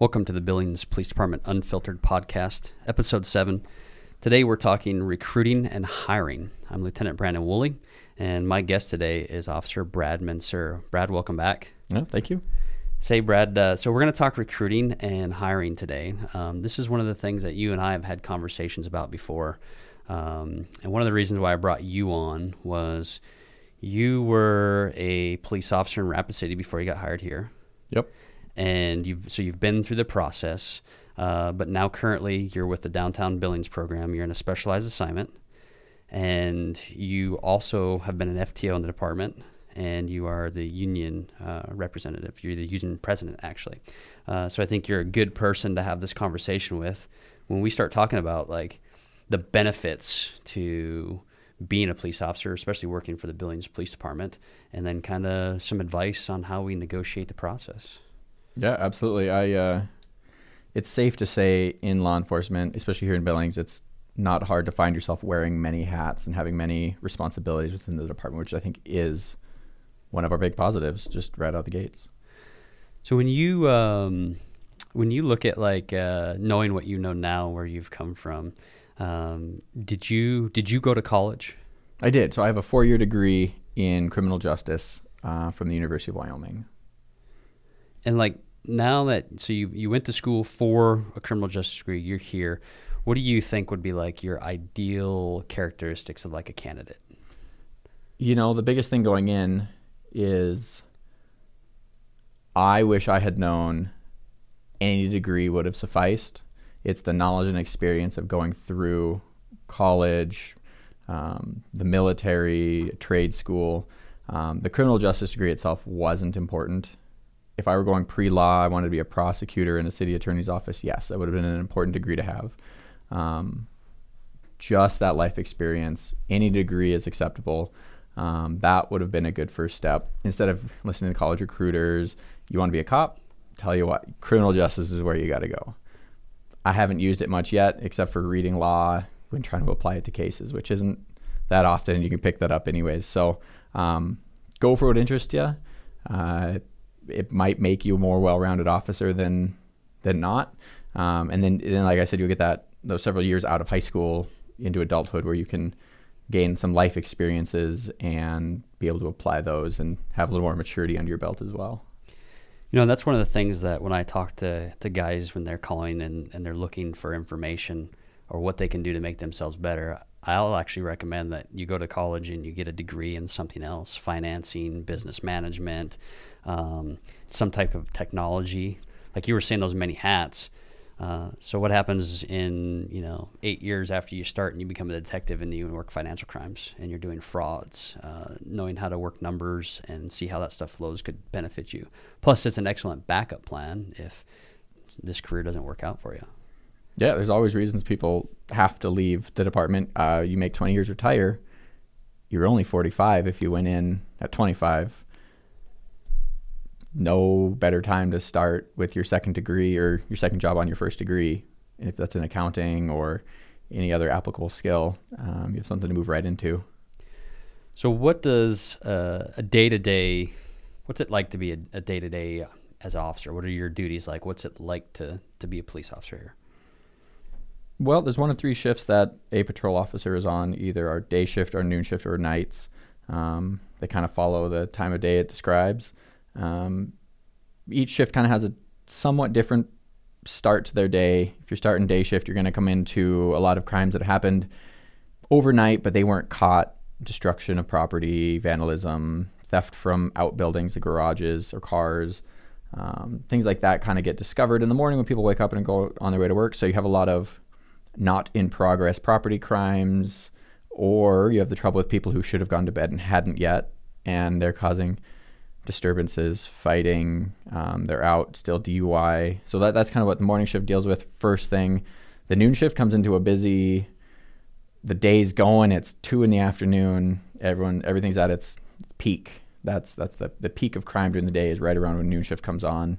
Welcome to the Billings Police Department Unfiltered Podcast, Episode 7. Today we're talking recruiting and hiring. I'm Lieutenant Brandon Wooley, and my guest today is Officer Brad Mansur. Brad, welcome back. No, thank you. Say, Brad, uh, so we're going to talk recruiting and hiring today. Um, this is one of the things that you and I have had conversations about before. Um, and one of the reasons why I brought you on was you were a police officer in Rapid City before you got hired here Yep. And you've so you've been through the process, uh, but now currently you're with the downtown Billings program. You're in a specialized assignment, and you also have been an FTO in the department, and you are the union uh, representative. You're the union president, actually. Uh, so I think you're a good person to have this conversation with when we start talking about like the benefits to being a police officer, especially working for the Billings Police Department, and then kind of some advice on how we negotiate the process. Yeah, absolutely. I. Uh, it's safe to say in law enforcement, especially here in Billings, it's not hard to find yourself wearing many hats and having many responsibilities within the department, which I think is one of our big positives, just right out the gates. So when you um, when you look at like uh, knowing what you know now, where you've come from, um, did you did you go to college? I did. So I have a four-year degree in criminal justice uh, from the University of Wyoming. And like now that so you you went to school for a criminal justice degree, you're here. What do you think would be like your ideal characteristics of like a candidate? You know, the biggest thing going in is I wish I had known any degree would have sufficed. It's the knowledge and experience of going through college, um, the military, trade school. Um, the criminal justice degree itself wasn't important. If I were going pre law, I wanted to be a prosecutor in a city attorney's office. Yes, that would have been an important degree to have. Um, just that life experience, any degree is acceptable. Um, that would have been a good first step. Instead of listening to college recruiters, you want to be a cop? Tell you what, criminal justice is where you got to go. I haven't used it much yet, except for reading law when trying to apply it to cases, which isn't that often, you can pick that up anyways. So um, go for what interests you. Uh, it might make you a more well-rounded officer than than not. Um, and then, then, like I said, you'll get that those several years out of high school into adulthood where you can gain some life experiences and be able to apply those and have a little more maturity under your belt as well. You know, that's one of the things that when I talk to, to guys when they're calling and, and they're looking for information or what they can do to make themselves better, I'll actually recommend that you go to college and you get a degree in something else financing, business management, um, some type of technology. Like you were saying, those many hats. Uh, so what happens in you know eight years after you start and you become a detective and you work financial crimes and you're doing frauds, uh, knowing how to work numbers and see how that stuff flows could benefit you. Plus, it's an excellent backup plan if this career doesn't work out for you. Yeah, there's always reasons people have to leave the department. Uh, you make 20 years retire, you're only 45 if you went in at 25 no better time to start with your second degree or your second job on your first degree. And if that's in accounting or any other applicable skill, um, you have something to move right into. So, what does uh, a day to day, what's it like to be a day to day as an officer? What are your duties like? What's it like to, to be a police officer here? Well, there's one of three shifts that a patrol officer is on either our day shift, our noon shift, or nights. Um, they kind of follow the time of day it describes. Um, each shift kind of has a somewhat different start to their day. If you're starting day shift, you're going to come into a lot of crimes that happened overnight, but they weren't caught. Destruction of property, vandalism, theft from outbuildings, the garages or cars, um, things like that kind of get discovered in the morning when people wake up and go on their way to work. So you have a lot of not in progress property crimes, or you have the trouble with people who should have gone to bed and hadn't yet, and they're causing disturbances, fighting. Um, they're out still DUI. So that that's kind of what the morning shift deals with. First thing, the noon shift comes into a busy. The day's going. It's two in the afternoon. Everyone, everything's at its peak. That's that's the the peak of crime during the day is right around when noon shift comes on,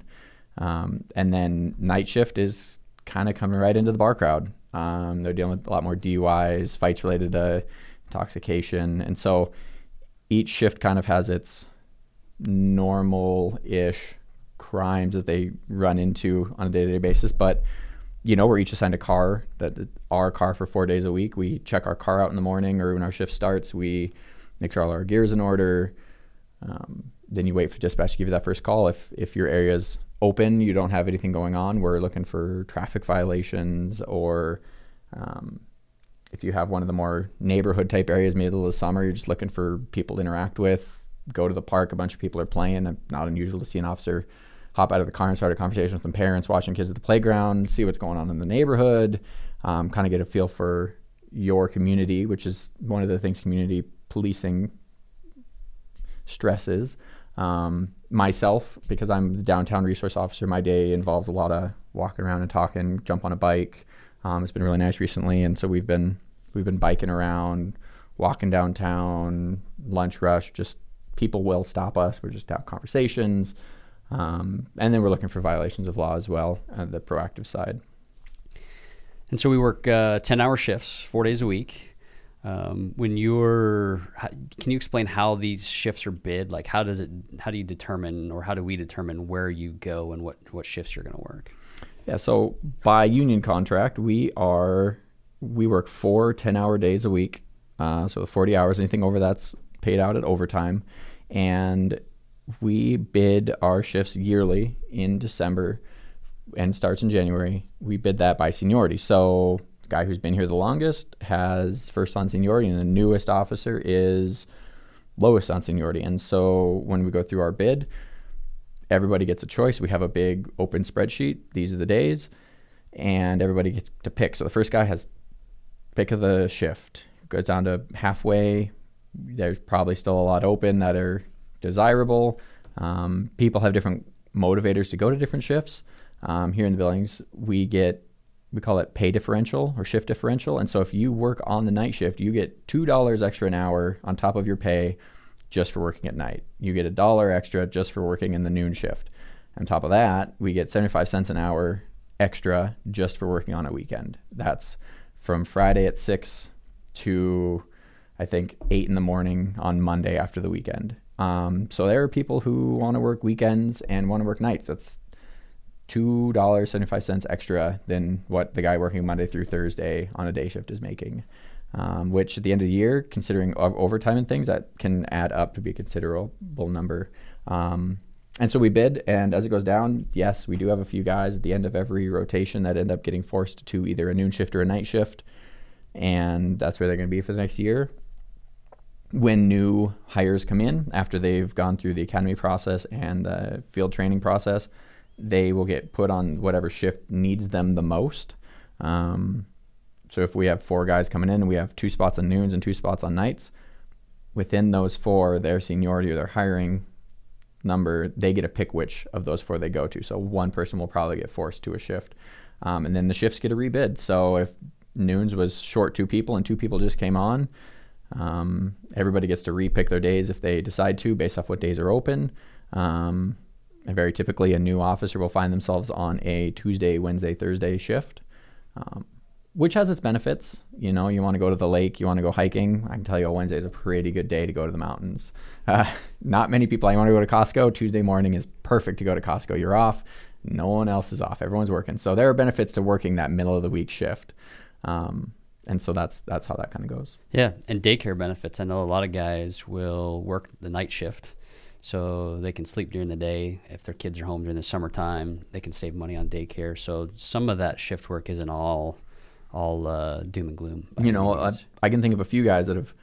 um, and then night shift is kind of coming right into the bar crowd. Um, they're dealing with a lot more DUIs, fights related to intoxication, and so each shift kind of has its normal ish crimes that they run into on a day to day basis. But you know, we're each assigned a car that our car for four days a week. We check our car out in the morning or when our shift starts. We make sure all our gear is in order. Um, then you wait for dispatch to give you that first call. If if your area's open, you don't have anything going on. We're looking for traffic violations or um, if you have one of the more neighborhood type areas, middle of the summer, you're just looking for people to interact with. Go to the park, a bunch of people are playing. Not unusual to see an officer hop out of the car and start a conversation with some parents watching kids at the playground, see what's going on in the neighborhood, um, kind of get a feel for your community, which is one of the things community policing stresses. Um, myself, because I'm the downtown resource officer, my day involves a lot of walking around and talking, jump on a bike. Um, it's been really nice recently, and so we've been we've been biking around, walking downtown, lunch rush. Just people will stop us. We're just have conversations. Um, and then we're looking for violations of law as well, on the proactive side. And so we work uh, 10 hour shifts, four days a week. Um, when you're, can you explain how these shifts are bid? Like, how does it, how do you determine, or how do we determine where you go and what, what shifts you're going to work? Yeah. So by union contract, we are, we work four 10 hour days a week. Uh, so 40 hours, anything over that's paid out at overtime. And we bid our shifts yearly in December and starts in January. We bid that by seniority. So guy who's been here the longest has first on seniority, and the newest officer is lowest on seniority. And so when we go through our bid, everybody gets a choice. We have a big open spreadsheet. These are the days, and everybody gets to pick. So the first guy has pick of the shift. Goes down to halfway. There's probably still a lot open that are desirable. Um, people have different motivators to go to different shifts. Um, here in the Billings, we get we call it pay differential or shift differential. And so if you work on the night shift, you get two dollars extra an hour on top of your pay just for working at night. You get a dollar extra just for working in the noon shift. On top of that, we get 75 cents an hour extra just for working on a weekend. That's from Friday at 6 to I think 8 in the morning on Monday after the weekend. Um, so there are people who want to work weekends and want to work nights. That's two dollars seventy five cents extra than what the guy working Monday through Thursday on a day shift is making. Um, which at the end of the year, considering overtime and things, that can add up to be a considerable number. Um, and so we bid, and as it goes down, yes, we do have a few guys at the end of every rotation that end up getting forced to either a noon shift or a night shift, and that's where they're going to be for the next year when new hires come in after they've gone through the academy process and the field training process, they will get put on whatever shift needs them the most. Um, so if we have four guys coming in we have two spots on noons and two spots on nights, within those four, their seniority or their hiring number, they get to pick which of those four they go to. So one person will probably get forced to a shift. Um, and then the shifts get a rebid. So if noons was short two people and two people just came on, um, everybody gets to repick their days if they decide to, based off what days are open. Um, and very typically, a new officer will find themselves on a Tuesday, Wednesday, Thursday shift, um, which has its benefits. You know, you want to go to the lake, you want to go hiking. I can tell you, a Wednesday is a pretty good day to go to the mountains. Uh, not many people. I want to go to Costco. Tuesday morning is perfect to go to Costco. You're off. No one else is off. Everyone's working. So there are benefits to working that middle of the week shift. Um, and so that's that's how that kind of goes. Yeah, and daycare benefits. I know a lot of guys will work the night shift, so they can sleep during the day. If their kids are home during the summertime, they can save money on daycare. So some of that shift work isn't all all uh, doom and gloom. You know, I, I, can think of a few guys that have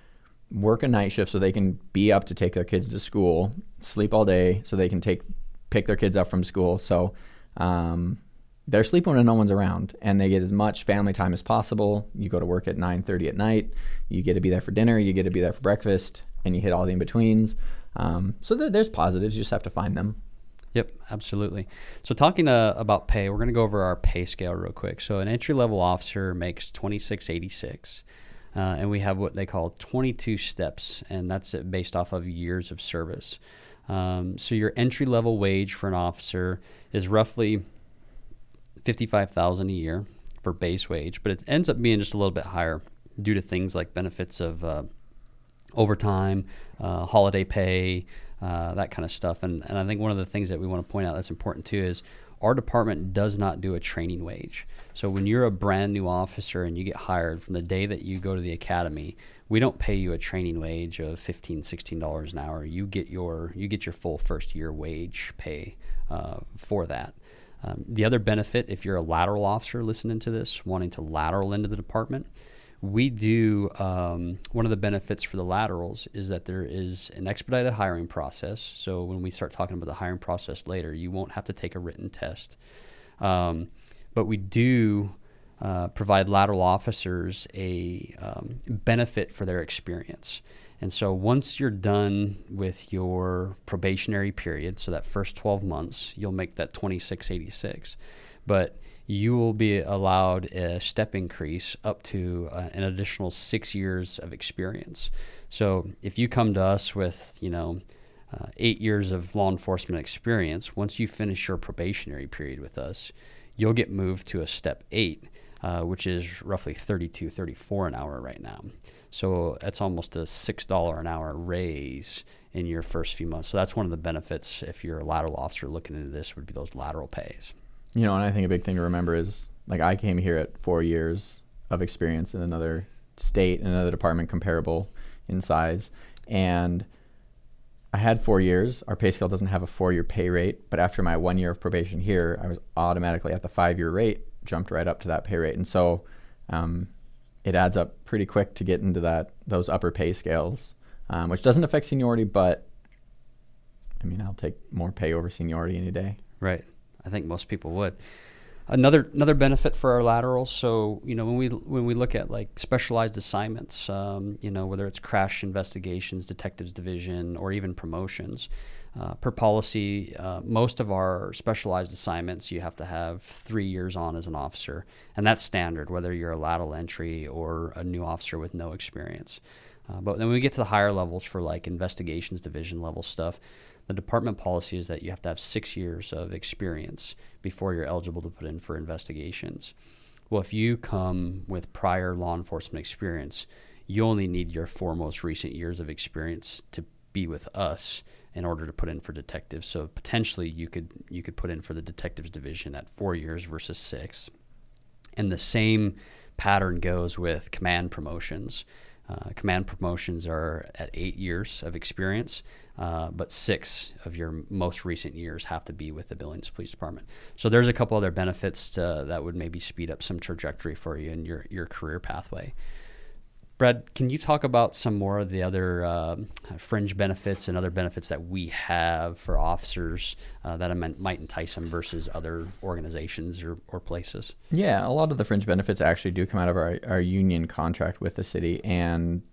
work a night shift so they can be up to take their kids to school, sleep all day so they can take pick their kids up from school. So um, they're sleeping when no one's around and they get as much family time as possible. You go to work at 9.30 at night you get to be there for dinner you get to be there for breakfast and you hit all the in-betweens. Um, so th- there's positives you just have to find them. Yep absolutely. So talking uh, about pay we're going to go over our pay scale real quick. So an entry level officer makes 2686 uh, and we have what they call 22 steps and that's based off of years of service. Um, so your entry level wage for an officer is roughly 55,000 a year for base wage, but it ends up being just a little bit higher due to things like benefits of uh, overtime, uh, holiday pay, uh, that kind of stuff. And, and I think one of the things that we want to point out that's important too is our department does not do a training wage. So when you're a brand new officer and you get hired from the day that you go to the academy, we don't pay you a training wage of 15 16 dollars an hour you get your you get your full first year wage pay uh, for that um, the other benefit if you're a lateral officer listening to this wanting to lateral into the department we do um, one of the benefits for the laterals is that there is an expedited hiring process so when we start talking about the hiring process later you won't have to take a written test um, but we do uh, provide lateral officers a um, benefit for their experience. And so once you're done with your probationary period, so that first 12 months, you'll make that 2686. But you will be allowed a step increase up to uh, an additional six years of experience. So if you come to us with, you know, uh, eight years of law enforcement experience, once you finish your probationary period with us, you'll get moved to a step eight uh, which is roughly 32, 34 an hour right now. So that's almost a $6 an hour raise in your first few months. So that's one of the benefits if you're a lateral officer looking into this would be those lateral pays. You know, and I think a big thing to remember is like I came here at four years of experience in another state, in another department comparable in size. And I had four years. Our pay scale doesn't have a four year pay rate, but after my one year of probation here, I was automatically at the five year rate jumped right up to that pay rate. And so um, it adds up pretty quick to get into that those upper pay scales, um, which doesn't affect seniority, but I mean, I'll take more pay over seniority any day. Right. I think most people would. Another another benefit for our laterals. So you know when we when we look at like specialized assignments, um, you know whether it's crash investigations, detectives division, or even promotions, uh, per policy, uh, most of our specialized assignments you have to have three years on as an officer, and that's standard whether you're a lateral entry or a new officer with no experience. Uh, but then when we get to the higher levels for like investigations division level stuff, the department policy is that you have to have six years of experience before you're eligible to put in for investigations. Well, if you come with prior law enforcement experience, you only need your four most recent years of experience to be with us in order to put in for detectives. So potentially you could you could put in for the detectives division at four years versus six. And the same pattern goes with command promotions. Uh, command promotions are at eight years of experience, uh, but six of your most recent years have to be with the Billings Police Department. So there's a couple other benefits to, that would maybe speed up some trajectory for you in your, your career pathway. Brad, can you talk about some more of the other uh, fringe benefits and other benefits that we have for officers uh, that might entice them versus other organizations or, or places? Yeah, a lot of the fringe benefits actually do come out of our, our union contract with the city. And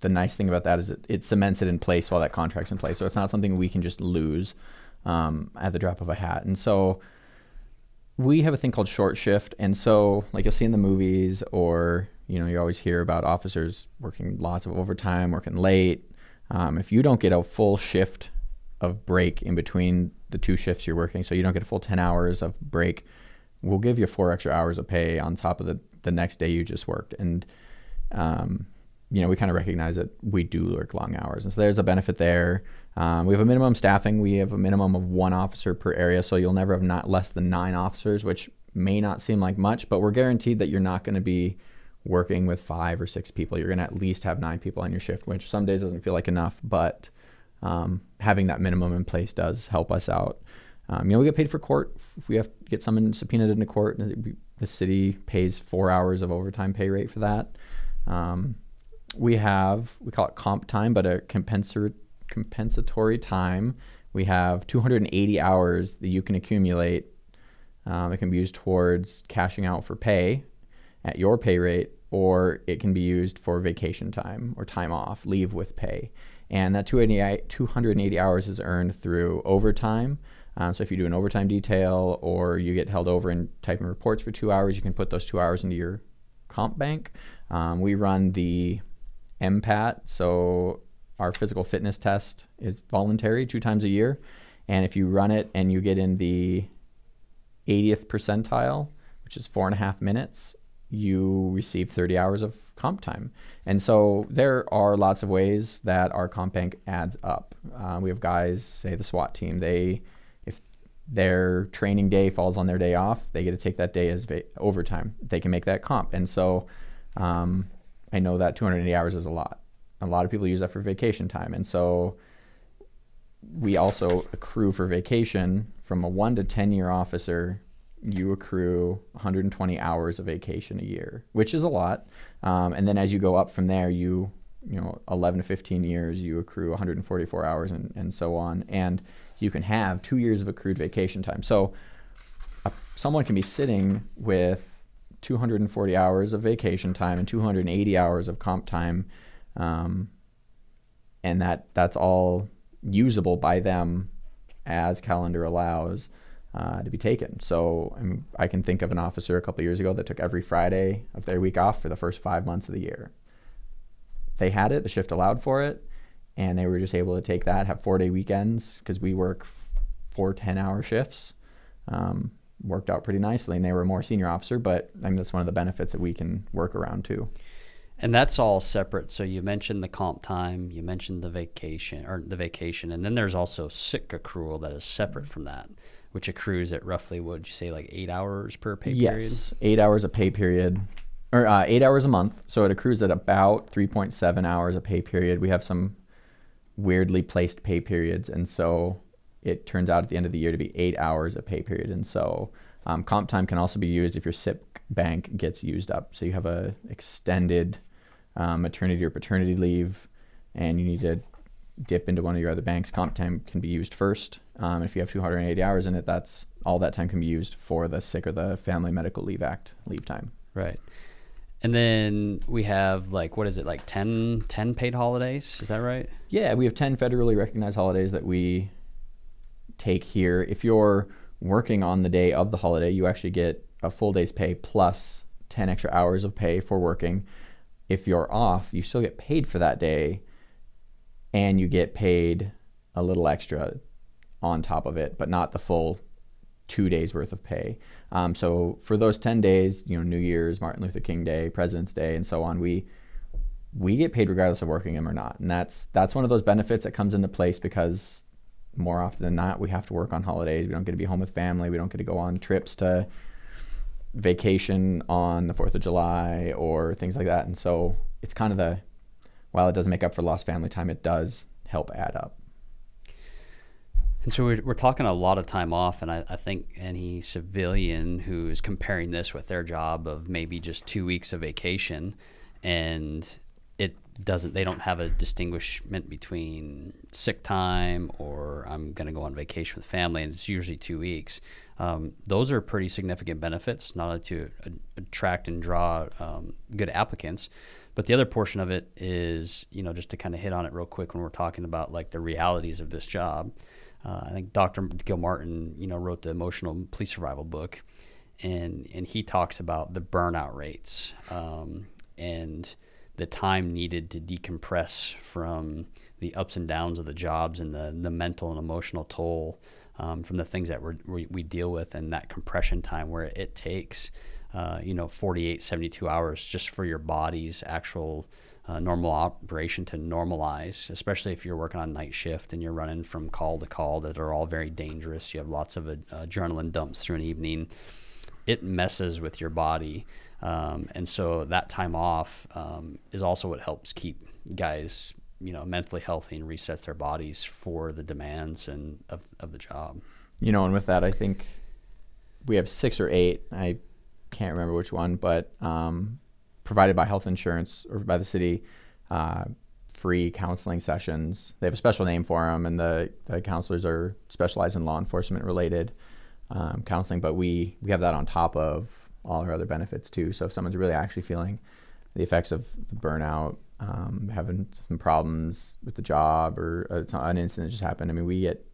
the nice thing about that is it, it cements it in place while that contract's in place. So it's not something we can just lose um, at the drop of a hat. And so we have a thing called short shift. And so, like you'll see in the movies or you know, you always hear about officers working lots of overtime, working late. Um, if you don't get a full shift of break in between the two shifts you're working, so you don't get a full 10 hours of break, we'll give you four extra hours of pay on top of the, the next day you just worked. And, um, you know, we kind of recognize that we do work long hours. And so there's a benefit there. Um, we have a minimum staffing. We have a minimum of one officer per area. So you'll never have not less than nine officers, which may not seem like much, but we're guaranteed that you're not going to be working with five or six people, you're going to at least have nine people on your shift, which some days doesn't feel like enough, but um, having that minimum in place does help us out. Um, you know, we get paid for court. If we have to get someone subpoenaed into court, the city pays four hours of overtime pay rate for that. Um, we have, we call it comp time, but a compensatory, compensatory time. We have 280 hours that you can accumulate. Um, it can be used towards cashing out for pay at your pay rate or it can be used for vacation time or time off, leave with pay. And that 280 hours is earned through overtime. Um, so if you do an overtime detail or you get held over and typing reports for two hours, you can put those two hours into your comp bank. Um, we run the MPAT, so our physical fitness test is voluntary two times a year. And if you run it and you get in the 80th percentile, which is four and a half minutes, you receive 30 hours of comp time. And so there are lots of ways that our comp bank adds up. Uh, we have guys, say the SWAT team, they if their training day falls on their day off, they get to take that day as va- overtime. They can make that comp. And so um, I know that 280 hours is a lot. A lot of people use that for vacation time. And so we also accrue for vacation from a one to 10 year officer you accrue 120 hours of vacation a year, which is a lot. Um, and then as you go up from there, you you know 11 to 15 years, you accrue 144 hours, and and so on. And you can have two years of accrued vacation time. So someone can be sitting with 240 hours of vacation time and 280 hours of comp time, um, and that that's all usable by them as calendar allows uh, to be taken. So I, mean, I can think of an officer a couple years ago that took every Friday of their week off for the first five months of the year. They had it, the shift allowed for it, and they were just able to take that, have four day weekends because we work four 10 hour shifts. Um, worked out pretty nicely, and they were a more senior officer, but I mean, that's one of the benefits that we can work around too. And that's all separate. So you mentioned the comp time, you mentioned the vacation or the vacation, and then there's also sick accrual that is separate from that which accrues at roughly what would you say like eight hours per pay yes, period? Yes, eight hours a pay period, or uh, eight hours a month. So it accrues at about three point seven hours a pay period. We have some weirdly placed pay periods, and so it turns out at the end of the year to be eight hours a pay period. And so um, comp time can also be used if your SIP bank gets used up. So you have a extended um, maternity or paternity leave, and you need to dip into one of your other banks. Comp time can be used first um, if you have 280 hours in it, that's all that time can be used for the sick or the Family Medical Leave Act leave time. Right. And then we have like what is it like 10, 10 paid holidays? Is that right? Yeah, we have 10 federally recognized holidays that we take here. If you're working on the day of the holiday, you actually get a full day's pay plus 10 extra hours of pay for working. If you're off, you still get paid for that day and you get paid a little extra on top of it, but not the full two days worth of pay. Um, so for those 10 days, you know, New Year's, Martin Luther King Day, President's Day, and so on, we we get paid regardless of working them or not. And that's that's one of those benefits that comes into place because more often than not, we have to work on holidays. We don't get to be home with family. We don't get to go on trips to vacation on the 4th of July or things like that. And so it's kind of the, while it doesn't make up for lost family time, it does help add up. And so we're, we're talking a lot of time off, and I, I think any civilian who is comparing this with their job of maybe just two weeks of vacation, and it doesn't, they don't have a distinguishment between sick time or I'm going to go on vacation with family, and it's usually two weeks. Um, those are pretty significant benefits, not only to attract and draw um, good applicants, but the other portion of it is, you know, just to kind of hit on it real quick when we're talking about like the realities of this job uh, I think Dr. Gilmartin, you know, wrote the emotional police survival book, and and he talks about the burnout rates um, and the time needed to decompress from the ups and downs of the jobs and the the mental and emotional toll um, from the things that we we deal with and that compression time where it takes. Uh, you know, 48, 72 hours just for your body's actual uh, normal operation to normalize, especially if you're working on night shift and you're running from call to call that are all very dangerous. You have lots of adrenaline dumps through an evening. It messes with your body. Um, and so that time off um, is also what helps keep guys, you know, mentally healthy and resets their bodies for the demands and of, of the job. You know, and with that, I think we have six or eight. I can't remember which one, but um, provided by health insurance or by the city, uh, free counseling sessions. They have a special name for them, and the, the counselors are specialized in law enforcement related um, counseling. But we we have that on top of all our other benefits too. So if someone's really actually feeling the effects of the burnout, um, having some problems with the job, or an incident just happened, I mean, we get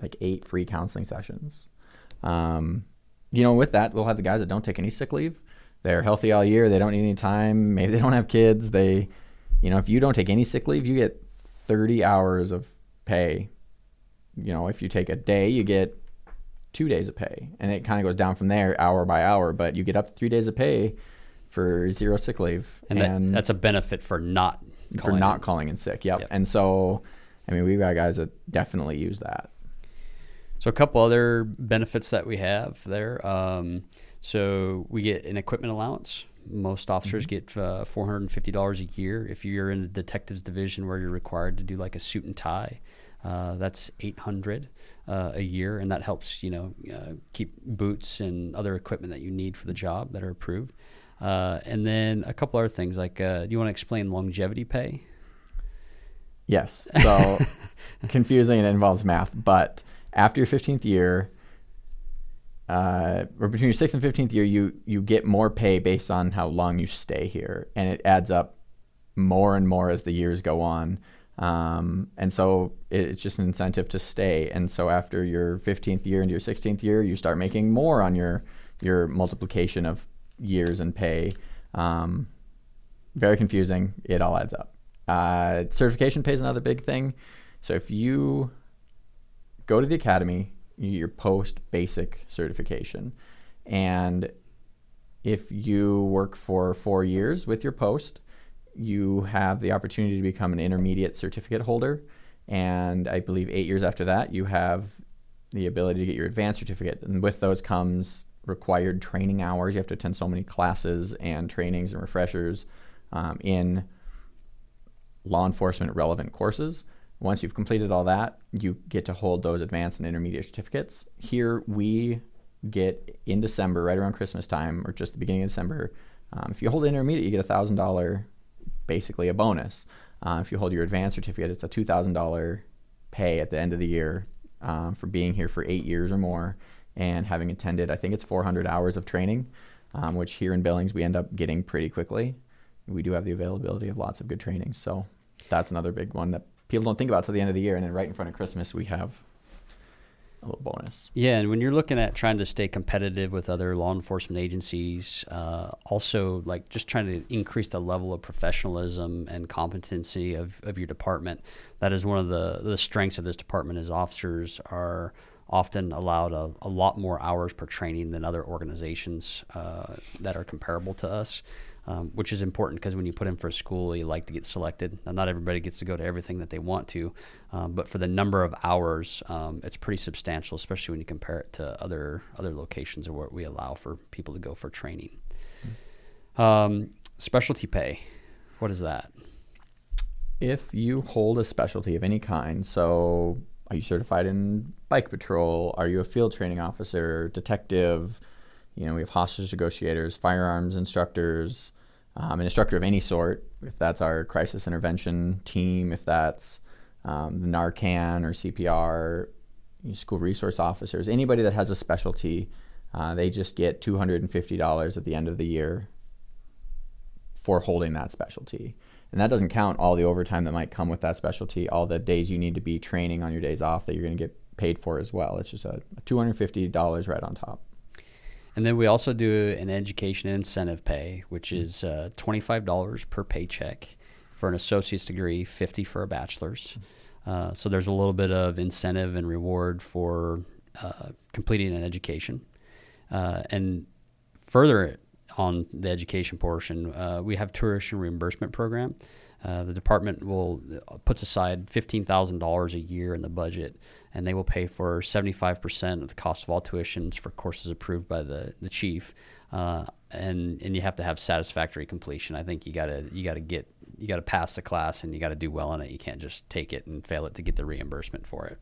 like eight free counseling sessions. Um, you know, with that, we'll have the guys that don't take any sick leave they're healthy all year. They don't need any time. Maybe they don't have kids. They, you know, if you don't take any sick leave, you get 30 hours of pay. You know, if you take a day, you get two days of pay. And it kind of goes down from there hour by hour, but you get up to three days of pay for zero sick leave, and, that, that's a benefit for not for not in. calling in sick. Yep. yep. And so, I mean, we've got guys that definitely use that. So a couple other benefits that we have there. Um, so we get an equipment allowance. Most officers mm-hmm. get uh, four hundred and fifty dollars a year. If you're in the detectives division where you're required to do like a suit and tie, uh, that's eight hundred uh, a year, and that helps you know uh, keep boots and other equipment that you need for the job that are approved. Uh, and then a couple other things like, uh, do you want to explain longevity pay? Yes. So confusing and it involves math, but after your 15th year, uh, or between your sixth and 15th year, you you get more pay based on how long you stay here, and it adds up more and more as the years go on. Um, and so it's just an incentive to stay. And so after your 15th year into your 16th year, you start making more on your your multiplication of years and pay. Um, very confusing. It all adds up. Uh, certification pay is another big thing. So if you go to the academy, your post basic certification, and if you work for four years with your post, you have the opportunity to become an intermediate certificate holder. And I believe eight years after that, you have the ability to get your advanced certificate. And with those comes required training hours. You have to attend so many classes and trainings and refreshers um, in law enforcement relevant courses. Once you've completed all that, you get to hold those advanced and intermediate certificates. Here we get in December, right around Christmas time, or just the beginning of December. Um, if you hold intermediate, you get a thousand dollar, basically a bonus. Uh, if you hold your advanced certificate, it's a two thousand dollar pay at the end of the year um, for being here for eight years or more and having attended, I think it's 400 hours of training, um, which here in Billings we end up getting pretty quickly. We do have the availability of lots of good training, so that's another big one that people don't think about till the end of the year, and then right in front of Christmas we have a little bonus. Yeah, and when you're looking at trying to stay competitive with other law enforcement agencies, uh, also like just trying to increase the level of professionalism and competency of, of your department, that is one of the the strengths of this department. As officers are often allowed a, a lot more hours per training than other organizations uh, that are comparable to us. Um, which is important because when you put in for a school, you like to get selected. Now, not everybody gets to go to everything that they want to, um, but for the number of hours, um, it's pretty substantial, especially when you compare it to other other locations or where we allow for people to go for training. Mm-hmm. specialty pay, what is that? If you hold a specialty of any kind, so are you certified in bike patrol? Are you a field training officer, detective? You know, we have hostage negotiators, firearms instructors, um, an instructor of any sort, if that's our crisis intervention team, if that's um, the Narcan or CPR, school resource officers, anybody that has a specialty, uh, they just get $250 at the end of the year for holding that specialty and that doesn't count all the overtime that might come with that specialty, all the days you need to be training on your days off that you're going to get paid for as well. It's just a $250 right on top. And then we also do an education incentive pay, which mm-hmm. is uh, $25 per paycheck for an associate's degree, 50 for a bachelor's. Mm-hmm. Uh, so there's a little bit of incentive and reward for uh, completing an education. Uh, and further on the education portion, uh, we have tuition reimbursement program. Uh, the department will puts aside fifteen thousand dollars a year in the budget, and they will pay for seventy five percent of the cost of all tuitions for courses approved by the the chief. Uh, and and you have to have satisfactory completion. I think you gotta you gotta get you gotta pass the class and you gotta do well in it. You can't just take it and fail it to get the reimbursement for it.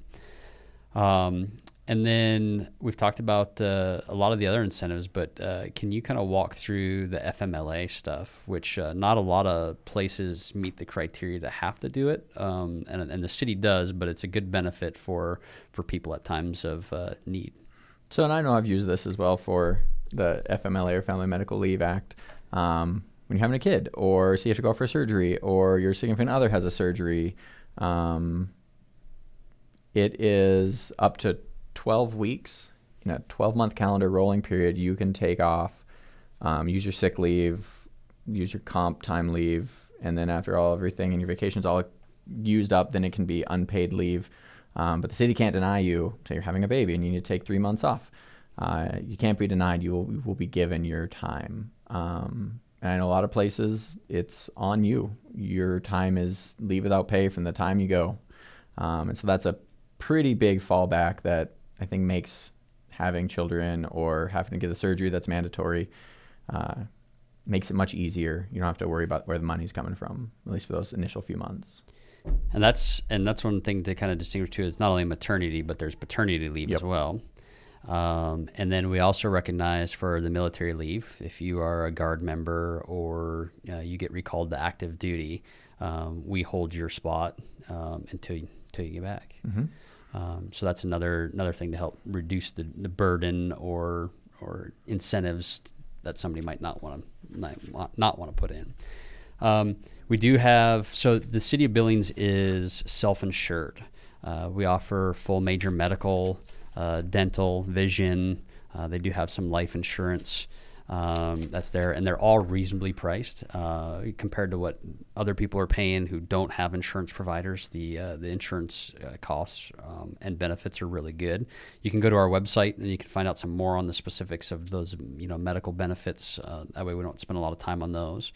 Um, and then we've talked about uh, a lot of the other incentives, but uh, can you kind of walk through the FMLA stuff, which uh, not a lot of places meet the criteria to have to do it, um, and, and, the city does, but it's a good benefit for for people at times of uh, need. So, and I know I've used this as well for the FMLA or Family Medical Leave Act. Um, when you're having a kid, or say you have to go for a surgery, or your significant other has a surgery, um, it is up to 12 weeks in a 12 month calendar rolling period, you can take off, um, use your sick leave, use your comp time leave, and then after all everything and your vacation's all used up, then it can be unpaid leave. Um, but the city can't deny you. Say you're having a baby and you need to take three months off. Uh, you can't be denied. You will, will be given your time. Um, And I know a lot of places it's on you. Your time is leave without pay from the time you go. Um, and so that's a pretty big fallback that I think makes having children or having to get a surgery that's mandatory uh, makes it much easier. You don't have to worry about where the money's coming from, at least for those initial few months. And that's and that's one thing to kind of distinguish too. Is not only maternity, but there's paternity leave Yep. as well. Um, and then we also recognize for the military leave, if you are a guard member or uh, you get recalled to active duty, um, we hold your spot um, until until you get back. Um, so that's another another thing to help reduce the, the burden or or incentives that somebody might not want to not, want to put in. Um, we do have so the city of Billings is self-insured. Uh, we offer full major medical, uh, dental, vision. Uh, they do have some life insurance um, that's there, and they're all reasonably priced uh, compared to what other people are paying who don't have insurance providers. The uh, the insurance uh, costs um, and benefits are really good. You can go to our website and you can find out some more on the specifics of those you know medical benefits. Uh, that way, we don't spend a lot of time on those.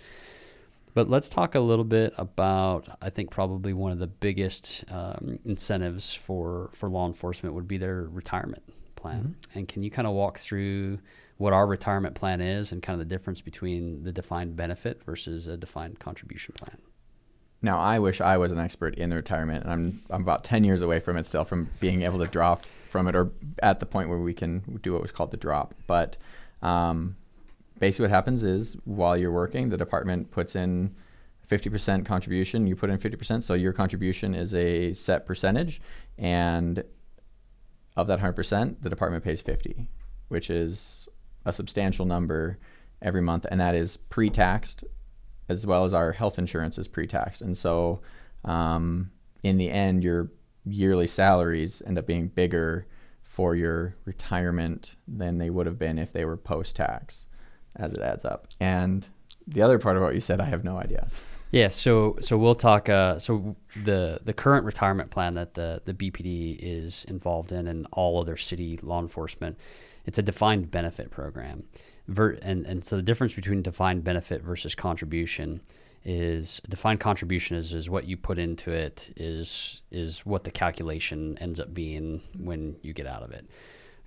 But let's talk a little bit about, I think, probably one of the biggest um, incentives for, for law enforcement would be their retirement plan. And can you kind of walk through what our retirement plan is and kind of the difference between the defined benefit versus a defined contribution plan? Now, I wish I was an expert in the retirement, and I'm I'm about ten years away from it still, from being able to draw from it, or at the point where we can do what was called the drop. But um, basically, what happens is while you're working, the department puts in 50% contribution. You put in 50%, so your contribution is a set percentage, and of that 100%, the department pays 50, which is a substantial number every month, and that is pre-taxed as well as our health insurance is pre-taxed. And so, um, in the end, your yearly salaries end up being bigger for your retirement than they would have been if they were post-tax, as it adds up. And the other part of what you said, I have no idea. Yeah, so so we'll talk. Uh, so the the current retirement plan that the the BPD is involved in, and all other city law enforcement, it's a defined benefit program. Ver- and and so the difference between defined benefit versus contribution is defined contribution is, is what you put into it is is what the calculation ends up being when you get out of it.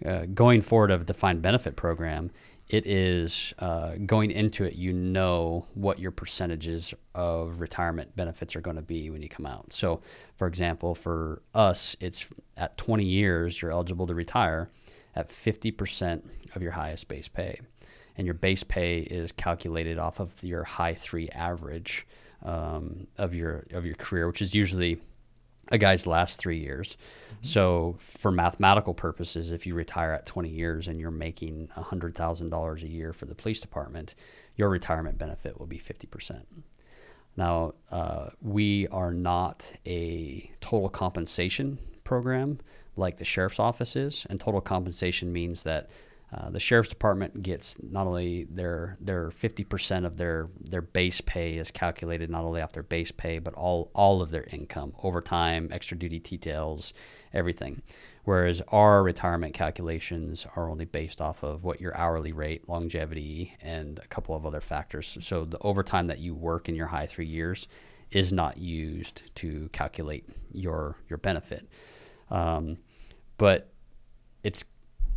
Uh, going forward of a defined benefit program, it is uh, going into it, you know what your percentages of retirement benefits are going to be when you come out. So, for example, for us, it's at 20 years, you're eligible to retire at 50% of your highest base pay. And your base pay is calculated off of your high three average um, of your of your career, which is usually a guy's last three years. So, for mathematical purposes, if you retire at 20 years and you're making $100,000 a year for the police department, your retirement benefit will be 50%. Now, uh, we are not a total compensation program like the sheriff's office is, and total compensation means that uh, the sheriff's department gets not only their their 50% of their their base pay is calculated not only off their base pay but all all of their income, overtime, extra duty details, everything. Whereas our retirement calculations are only based off of what your hourly rate, longevity, and a couple of other factors. So the overtime that you work in your high three years is not used to calculate your your benefit. Um, but it's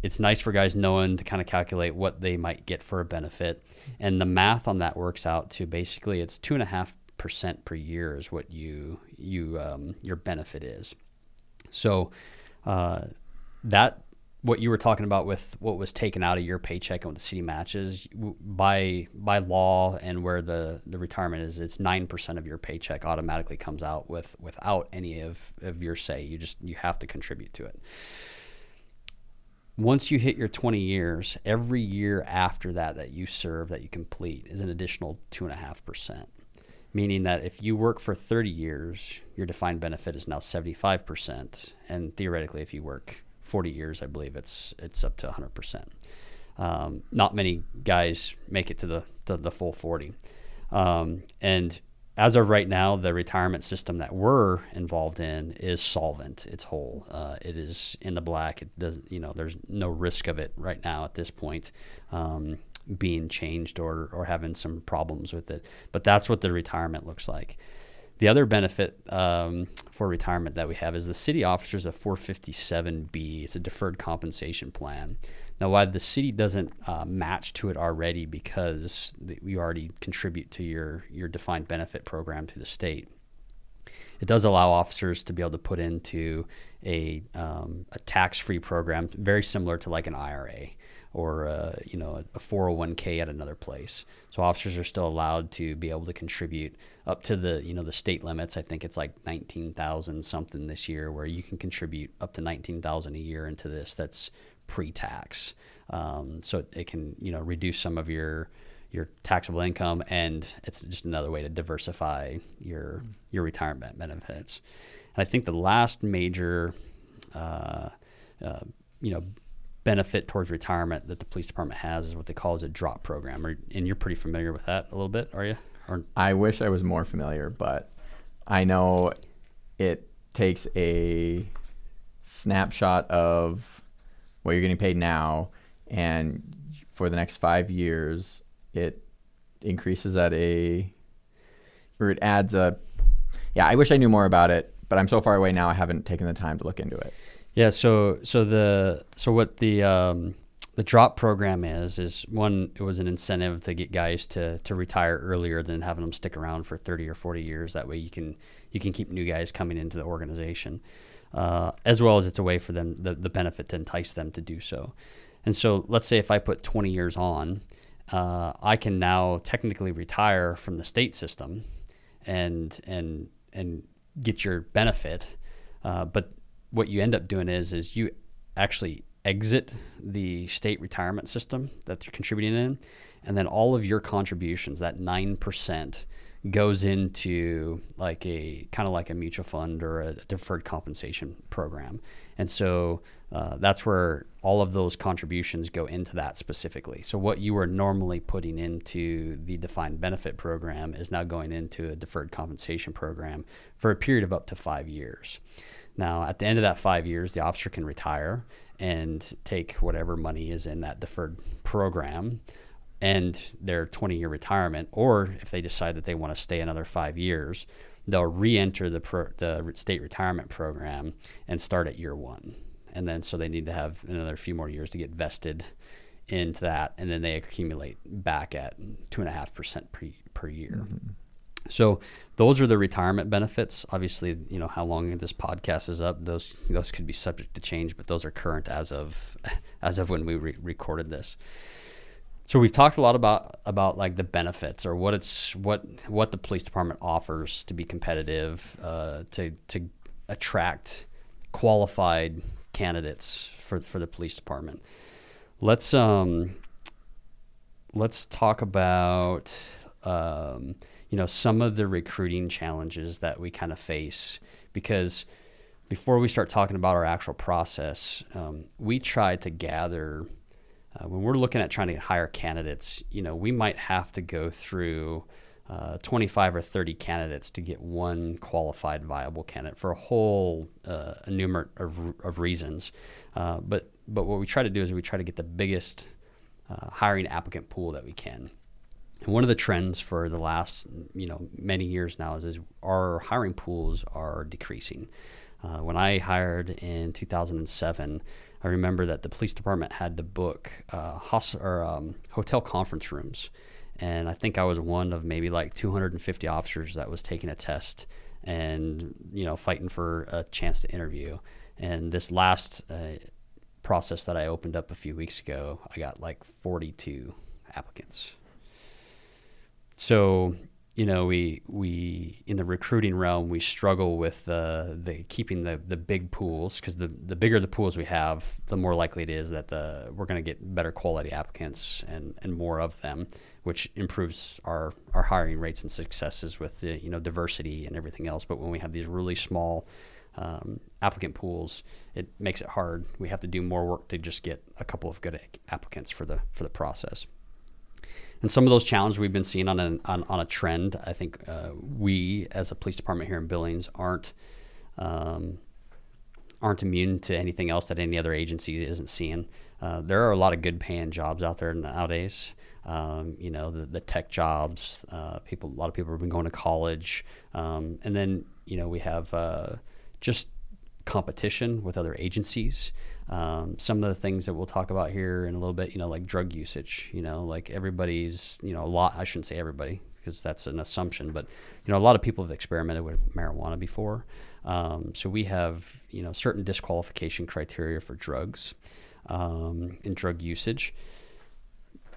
it's nice for guys knowing to kind of calculate what they might get for a benefit, and the math on that works out to basically it's two and a half percent per year is what you you um, your benefit is. So uh, that what you were talking about with what was taken out of your paycheck and what the city matches by by law and where the the retirement is it's 9% of your paycheck automatically comes out with without any of, of your say. You just you have to contribute to it. Once you hit your 20 years every year after that that you serve that you complete is an additional 2.5% meaning that if you work for 30 years your defined benefit is now 75% and theoretically if you work 40 years i believe it's it's up to 100% um, not many guys make it to the, the, the full 40 um, and as of right now, the retirement system that we're involved in is solvent. It's whole. Uh, it is in the black. It doesn't. You know, there's no risk of it right now at this point. Um, being changed or or having some problems with it. But that's what the retirement looks like. The other benefit um, for retirement that we have is the city officers a 457B. It's a deferred compensation plan. Now, why the city doesn't uh, match to it already because you already contribute to your your defined benefit program to the state. It does allow officers to be able to put into a, um, a tax-free program, very similar to like an IRA or uh, you know a 401k at another place. So officers are still allowed to be able to contribute up to the you know the state limits. I think it's like 19,000 something this year, where you can contribute up to 19,000 a year into this. That's pre-tax, um, so it can you know reduce some of your your taxable income, and it's just another way to diversify your your retirement benefits. And I think the last major, uh, uh, you know benefit towards retirement that the police department has is what they call as a drop program. And you're pretty familiar with that a little bit, are you? Or I wish I was more familiar, but I know it takes a snapshot of what you're getting paid now, and for the next five years, it increases at a or it adds a. Yeah, I wish I knew more about it, but I'm so far away now. I haven't taken the time to look into it. Yeah. So so the so what the um, the drop program is is one it was an incentive to get guys to to retire earlier than having them stick around for 30 or 40 years that way you can you can keep new guys coming into the organization uh, as well as it's a way for them the, the benefit to entice them to do so and so let's say if i put 20 years on uh, i can now technically retire from the state system and and and get your benefit uh, but what you end up doing is is you actually exit the state retirement system that you're contributing in, and then all of your contributions, that nine percent, goes into like a kind of like a mutual fund or a deferred compensation program, and so uh, that's where all of those contributions go into that specifically. So what you were normally putting into the defined benefit program is now going into a deferred compensation program for a period of up to five years. Now, at the end of that five years, the officer can retire and take whatever money is in that deferred program and their 20 year retirement. Or if they decide that they want to stay another five years, they'll re enter the, the state retirement program and start at year one. And then so they need to have another few more years to get vested into that. And then they accumulate back at 2.5% per, per year. Mm-hmm. So those are the retirement benefits. Obviously, you know how long this podcast is up; those those could be subject to change, but those are current as of as of when we re- recorded this. So we've talked a lot about about like the benefits or what it's what what the police department offers to be competitive, uh, to to attract qualified candidates for for the police department. Let's um let's talk about um, you know some of the recruiting challenges that we kind of face because before we start talking about our actual process, um, we try to gather uh, when we're looking at trying to hire candidates. You know, we might have to go through uh, 25 or 30 candidates to get one qualified, viable candidate for a whole uh, enumerate of, of reasons. Uh, but but what we try to do is we try to get the biggest uh, hiring applicant pool that we can. And one of the trends for the last you know many years now is, is our hiring pools are decreasing. Uh, when I hired in 2007, I remember that the police department had to book uh, or, um, hotel conference rooms, and I think I was one of maybe like 250 officers that was taking a test and you know fighting for a chance to interview. And this last uh, process that I opened up a few weeks ago, I got like 42 applicants. So you know, we we in the recruiting realm we struggle with the the keeping the the big pools because the the bigger the pools we have, the more likely it is that the we're going to get better quality applicants and and more of them, which improves our our hiring rates and successes with the you know diversity and everything else. But when we have these really small um, applicant pools, it makes it hard. We have to do more work to just get a couple of good applicants for the for the process and some of those challenges we've been seeing on, on, on a trend. I think uh, we, as a police department here in Billings, aren't um, aren't immune to anything else that any other agency isn't seeing. Uh, there are a lot of good paying jobs out there nowadays. Um, you know, the, the tech jobs, uh, people, a lot of people have been going to college. Um, and then, you know, we have uh, just competition with other agencies. Um, some of the things that we'll talk about here in a little bit, you know, like drug usage, you know, like everybody's, you know, a lot, I shouldn't say everybody because that's an assumption, but, you know, a lot of people have experimented with marijuana before. Um, so we have, you know, certain disqualification criteria for drugs um, and drug usage.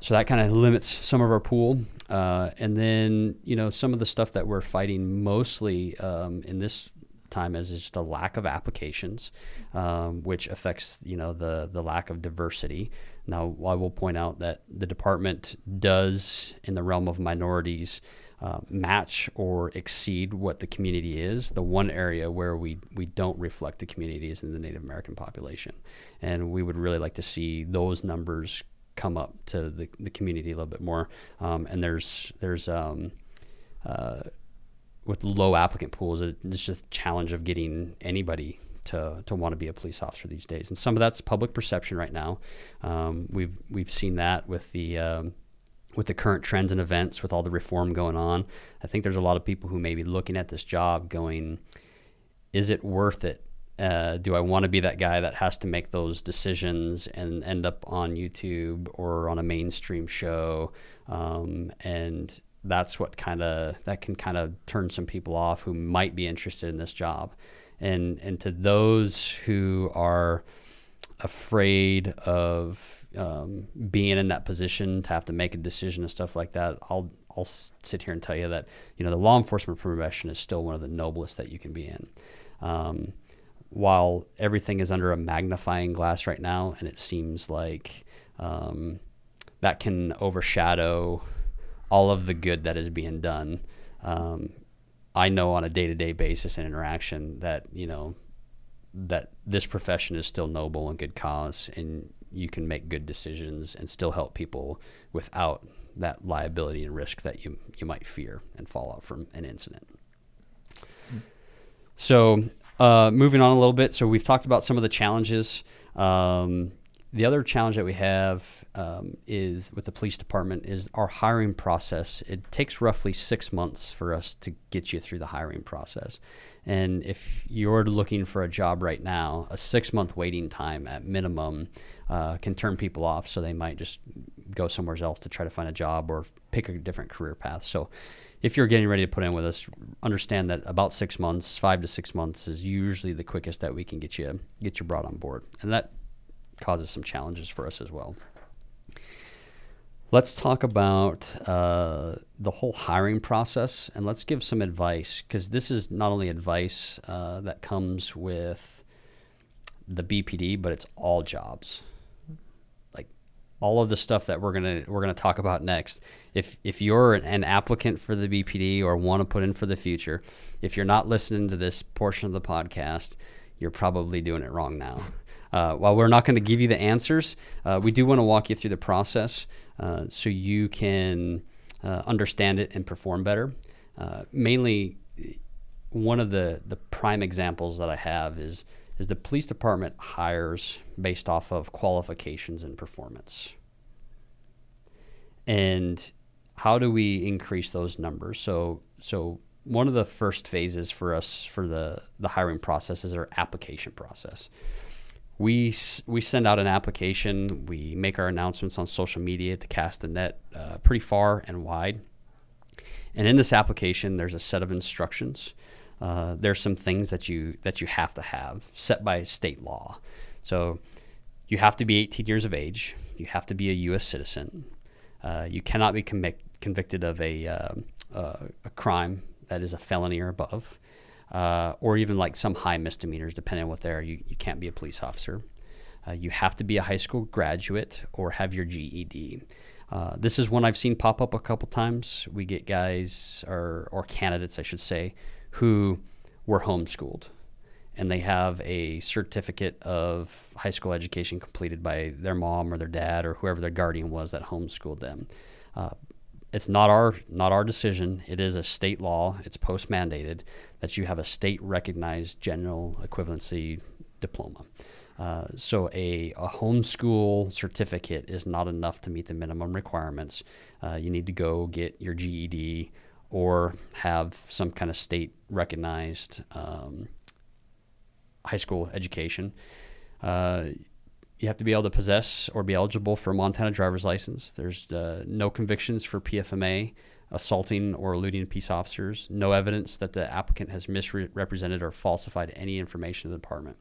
So that kind of limits some of our pool. Uh, and then, you know, some of the stuff that we're fighting mostly um, in this time is just a lack of applications, um, which affects you know the the lack of diversity. Now, I will point out that the department does, in the realm of minorities, uh, match or exceed what the community is. The one area where we we don't reflect the community is in the Native American population, and we would really like to see those numbers come up to the, the community a little bit more. Um, and there's there's um, uh, with low applicant pools, it's just a challenge of getting anybody to, to want to be a police officer these days. And some of that's public perception right now. Um, we've we've seen that with the um, with the current trends and events, with all the reform going on. I think there's a lot of people who may be looking at this job going, "Is it worth it? Uh, do I want to be that guy that has to make those decisions and end up on YouTube or on a mainstream show?" Um, and that's what kind of that can kind of turn some people off who might be interested in this job. And and to those who are afraid of um, being in that position to have to make a decision and stuff like that i'll i'll sit here and tell you that you know the law enforcement profession is still one of the noblest that you can be in. Um, while everything is under a magnifying glass right now and it seems like um, that can overshadow all of the good that is being done. Um, I know on a day to day basis and interaction that, you know, that this profession is still noble and good cause and you can make good decisions and still help people without that liability and risk that you, you might fear and fall out from an incident. So, uh, moving on a little bit. So, we've talked about some of the challenges. Um, the other challenge that we have um, is with the police department is our hiring process. It takes roughly six months for us to get you through the hiring process. And if you're looking for a job right now, a six month waiting time at minimum uh, can turn people off. So they might just go somewhere else to try to find a job or pick a different career path. So if you're getting ready to put in with us, understand that about six months, five to six months, is usually the quickest that we can get you get you brought on board, and that causes some challenges for us as well. Let's talk about uh, the whole hiring process and let's give some advice because this is not only advice uh, that comes with the BPD, but it's all jobs. Like all of the stuff that we're gonna we're gonna talk about next. If if you're an applicant for the BPD or want to put in for the future, if you're not listening to this portion of the podcast, you're probably doing it wrong now. Uh, while we're not going to give you the answers, uh, we do want to walk you through the process uh, so you can uh, understand it and perform better. Uh, mainly, one of the, the prime examples that I have is is the police department hires based off of qualifications and performance. And how do we increase those numbers? So so one of the first phases for us for the the hiring process is our application process we we send out an application. We make our announcements on social media to cast the net uh, pretty far and wide. And in this application, there's a set of instructions. Uh, there's some things that you that you have to have set by state law. So you have to be 18 years of age. You have to be a U.S. citizen. Uh, you cannot be convicted of a uh, uh, a crime that is a felony or above uh, or even like some high misdemeanors, depending on what they are. You, you can't be a police officer. Uh, you have to be a high school graduate or have your GED. Uh, this is one I've seen pop up a couple times. We get guys or or candidates, I should say, who were homeschooled, and they have a certificate of high school education completed by their mom or their dad or whoever their guardian was that homeschooled them. Uh, it's not our not our decision. It is a state law. It's post mandated that you have a state recognized general equivalency diploma. Uh, so a, a homeschool certificate is not enough to meet the minimum requirements. Uh, you need to go get your GED or have some kind of state recognized um, high school education. Uh, you have to be able to possess or be eligible for a Montana driver's license. There's uh, no convictions for PFMA, assaulting or eluding peace officers, no evidence that the applicant has misrepresented or falsified any information to the department.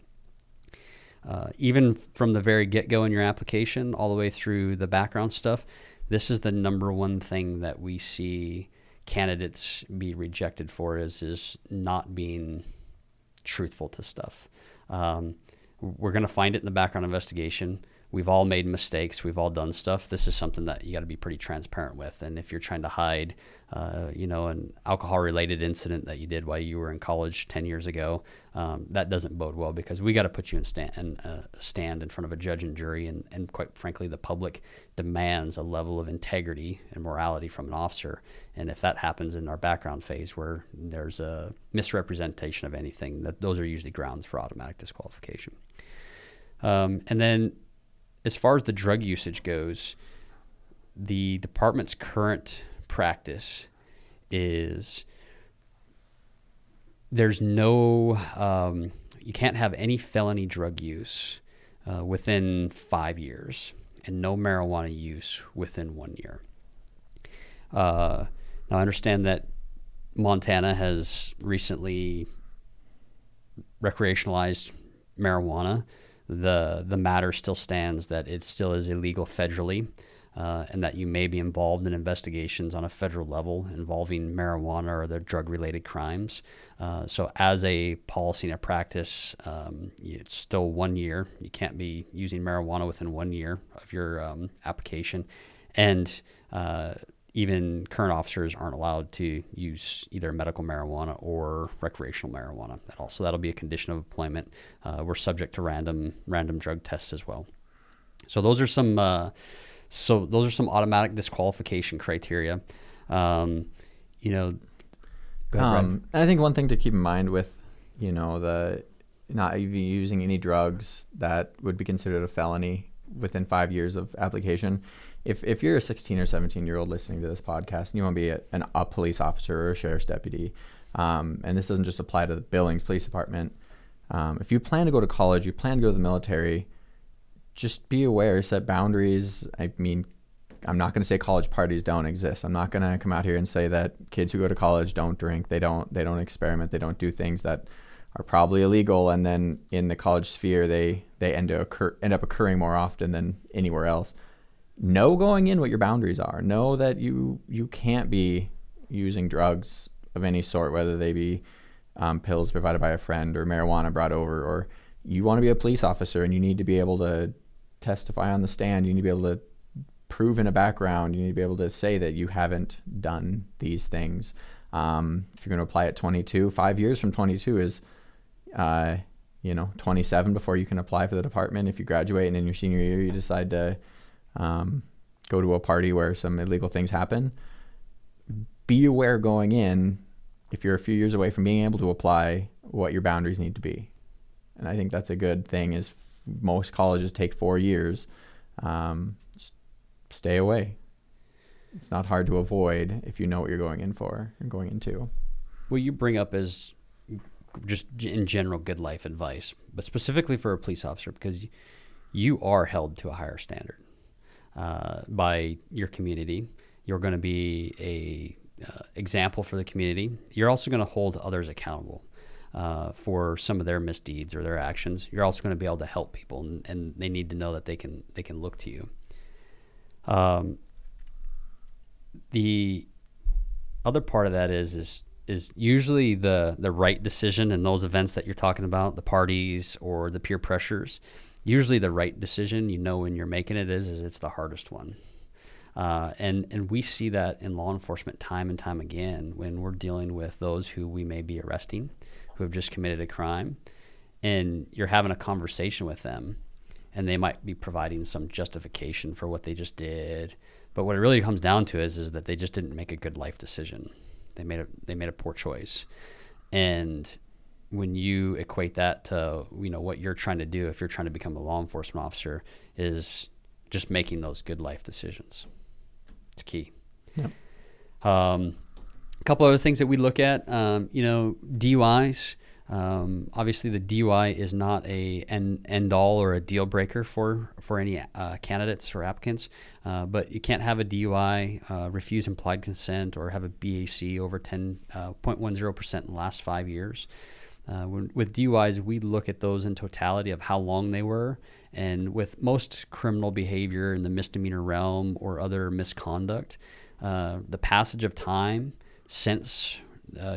Uh, even from the very get go in your application, all the way through the background stuff, this is the number one thing that we see candidates be rejected for is is not being truthful to stuff. Um, we're going to find it in the background investigation we've all made mistakes. We've all done stuff. This is something that you got to be pretty transparent with. And if you're trying to hide, uh, you know, an alcohol-related incident that you did while you were in college 10 years ago, um, that doesn't bode well because we got to put you in stand, in, stand in front of a judge and jury. And, and quite frankly, the public demands a level of integrity and morality from an officer. And if that happens in our background phase where there's a misrepresentation of anything, that those are usually grounds for automatic disqualification. Um, and then as far as the drug usage goes, the department's current practice is there's no um, you can't have any felony drug use uh, within five years and no marijuana use within one year. Uh, now I understand that Montana has recently recreationalized marijuana the the matter still stands that it still is illegal federally, uh, and that you may be involved in investigations on a federal level involving marijuana or other drug related crimes. Uh, so, as a policy and a practice, um, it's still one year. You can't be using marijuana within one year of your um, application, and uh, even current officers aren't allowed to use either medical marijuana or recreational marijuana at all. So that'll be a condition of employment. Uh, we're subject to random random drug tests as well. So those are some uh, so those are some automatic disqualification criteria. Um, you know, ahead, um, and I think one thing to keep in mind with you know the not even using any drugs that would be considered a felony within five years of application if if you're a 16 or 17 year old listening to this podcast and you want to be a, an, a police officer or a sheriff's deputy, um, and this doesn't just apply to the Billings Police Department, um, if you plan to go to college, you plan to go to the military, just be aware, set boundaries. I mean, I'm not going to say college parties don't exist. I'm not going to come out here and say that kids who go to college don't drink, they don't they don't experiment, they don't do things that are probably illegal, and then in the college sphere they they end, occur, end up occurring more often than anywhere else know going in what your boundaries are. Know that you you can't be using drugs of any sort, whether they be um, pills provided by a friend or marijuana brought over, or you want to be a police officer and you need to be able to testify on the stand. You need to be able to prove in a background. You need to be able to say that you haven't done these things. Um, if you're going to apply at 22, five years from 22 is, uh, you know, 27 before you can apply for the department. If you graduate and in your senior year you decide to um, go to a party where some illegal things happen, be aware going in if you're a few years away from being able to apply what your boundaries need to be. And I think that's a good thing is most colleges take four years. Um, stay away. It's not hard to avoid if you know what you're going in for and going into. Well, you bring up as just in general good life advice, but specifically for a police officer because you are held to a higher standard uh, by your community. You're going to be a uh, example for the community. You're also going to hold others accountable uh, for some of their misdeeds or their actions. You're also going to be able to help people, and, and, they need to know that they can they can look to you. Um, the other part of that is is is usually the the right decision in those events that you're talking about, the parties or the peer pressures usually the right decision you know when you're making it is is it's the hardest one. Uh, and and we see that in law enforcement time and time again when we're dealing with those who we may be arresting who have just committed a crime and you're having a conversation with them and they might be providing some justification for what they just did. But what it really comes down to is is that they just didn't make a good life decision. They made a they made a poor choice. And when you equate that to you know what you're trying to do if you're trying to become a law enforcement officer is just making those good life decisions. It's key. Yep. Um, a couple other things that we look at, um, you know, DUIs. Um, obviously, the DUI is not a end, end all or a deal breaker for for any uh, candidates or applicants, uh, but you can't have a DUI, uh, refuse implied consent, or have a BAC over 10.10 uh, percent in the last five years. Uh, with DUIs, we look at those in totality of how long they were, and with most criminal behavior in the misdemeanor realm or other misconduct, uh, the passage of time since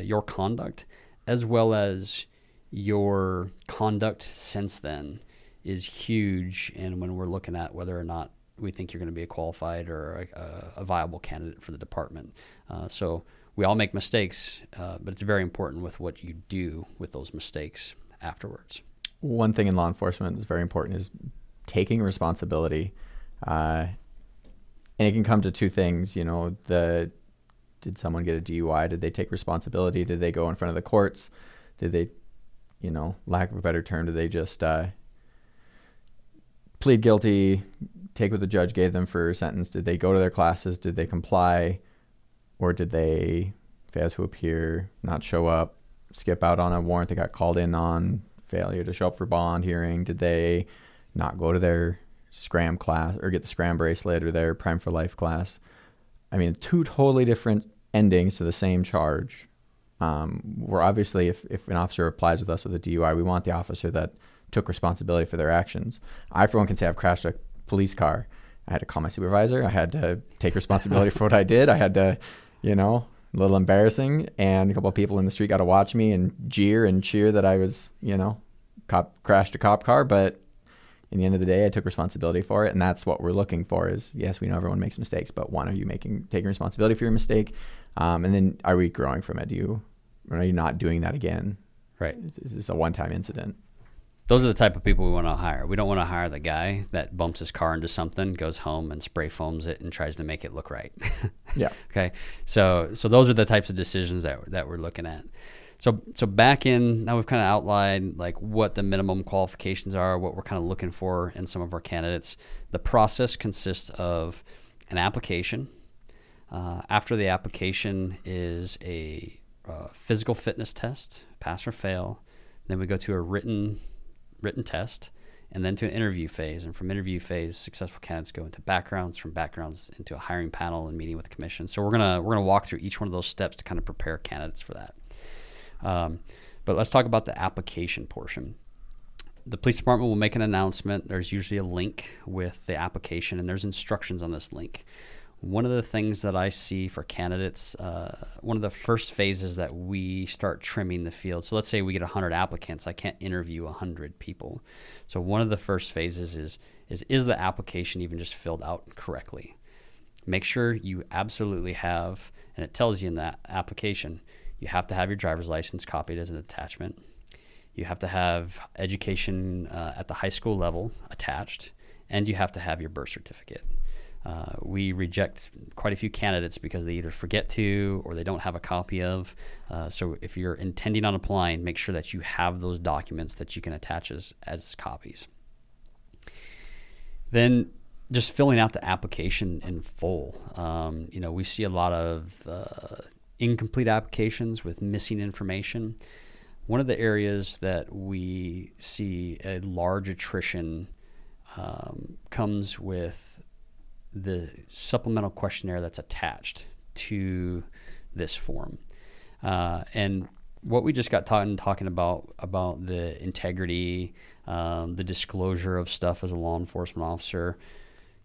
your conduct as well as your conduct since then is huge. And when we're looking at whether or not we think you're going to be a qualified or a, a viable candidate for the department. Uh, so we all make mistakes, uh, but it's very important with what you do with those mistakes afterwards. One thing in law enforcement that's very important is taking responsibility. Uh, and it can come to two things, you know, the did someone get a DUI? Did they take responsibility? Did they go in front of the courts? Did they, you know, lack of a better term, did they just uh, plead guilty, take what the judge gave them for a sentence? Did they go to their classes? Did they comply? Or did they fail to appear, not show up, skip out on a warrant they got called in on, failure to show up for bond hearing? Did they not go to their scram class or get the scram bracelet or their prime for life class? I mean, two totally different endings to the same charge. Um, where obviously, if, if an officer applies with us with a DUI, we want the officer that took responsibility for their actions. I, for one, can say I've crashed a police car. I had to call my supervisor. I had to take responsibility for what I did. I had to, you know, a little embarrassing. And a couple of people in the street got to watch me and jeer and cheer that I was, you know, cop crashed a cop car. But in the end of the day, I took responsibility for it, and that's what we're looking for. Is yes, we know everyone makes mistakes, but one, are you making taking responsibility for your mistake, um, and then are we growing from it? Do you are you not doing that again? Right. this Is this a one-time incident? Those are the type of people we want to hire. We don't want to hire the guy that bumps his car into something, goes home and spray foams it, and tries to make it look right. yeah. Okay. So so those are the types of decisions that that we're looking at. So so back in now we've kind of outlined like what the minimum qualifications are, what we're kind of looking for in some of our candidates. The process consists of an application. Uh, after the application is a uh, physical fitness test, pass or fail. Then we go to a written written test, and then to an interview phase. And from interview phase, successful candidates go into backgrounds. From backgrounds into a hiring panel and meeting with the commission. So we're gonna we're gonna walk through each one of those steps to kind of prepare candidates for that. Um, but let's talk about the application portion. The police department will make an announcement. There's usually a link with the application, and there's instructions on this link. One of the things that I see for candidates, uh, one of the first phases that we start trimming the field. So let's say we get 100 applicants. I can't interview 100 people. So one of the first phases is is is the application even just filled out correctly? Make sure you absolutely have, and it tells you in that application, you have to have your driver's license copied as an attachment. You have to have education uh, at the high school level attached, and you have to have your birth certificate. Uh, we reject quite a few candidates because they either forget to or they don't have a copy of. Uh, so if you're intending on applying, make sure that you have those documents that you can attach as, as copies. Then just filling out the application in full. Um, you know, we see a lot of uh, incomplete applications with missing information. One of the areas that we see a large attrition um, comes with the supplemental questionnaire that's attached to this form. Uh, and what we just got taught talking about about the integrity, um, the disclosure of stuff as a law enforcement officer,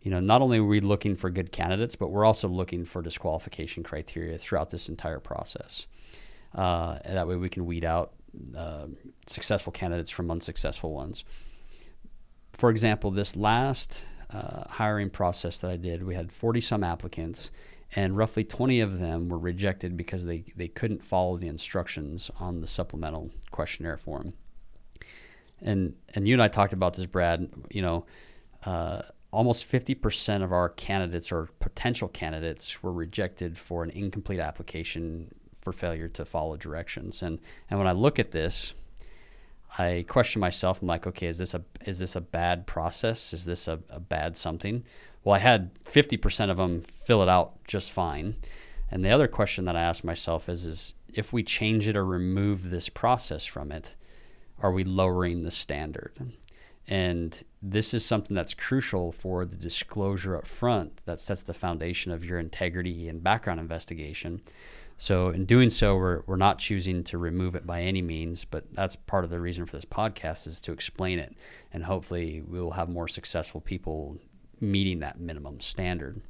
you know, not only are we looking for good candidates, but we're also looking for disqualification criteria throughout this entire process. Uh, that way we can weed out uh, successful candidates from unsuccessful ones. For example, this last uh, hiring process that I did, we had 40 some applicants, and roughly 20 of them were rejected because they, they couldn't follow the instructions on the supplemental questionnaire form. And, and you and I talked about this, Brad. You know, uh, almost 50% of our candidates or potential candidates were rejected for an incomplete application for failure to follow directions. And, and when I look at this, I question myself. I'm like, okay, is this a is this a bad process? Is this a, a bad something? Well, I had 50% of them fill it out just fine. And the other question that I ask myself is, is if we change it or remove this process from it, are we lowering the standard? And this is something that's crucial for the disclosure up front that sets the foundation of your integrity and background investigation. So, in doing so, we're, we're not choosing to remove it by any means, but that's part of the reason for this podcast is to explain it. And hopefully, we will have more successful people meeting that minimum standard.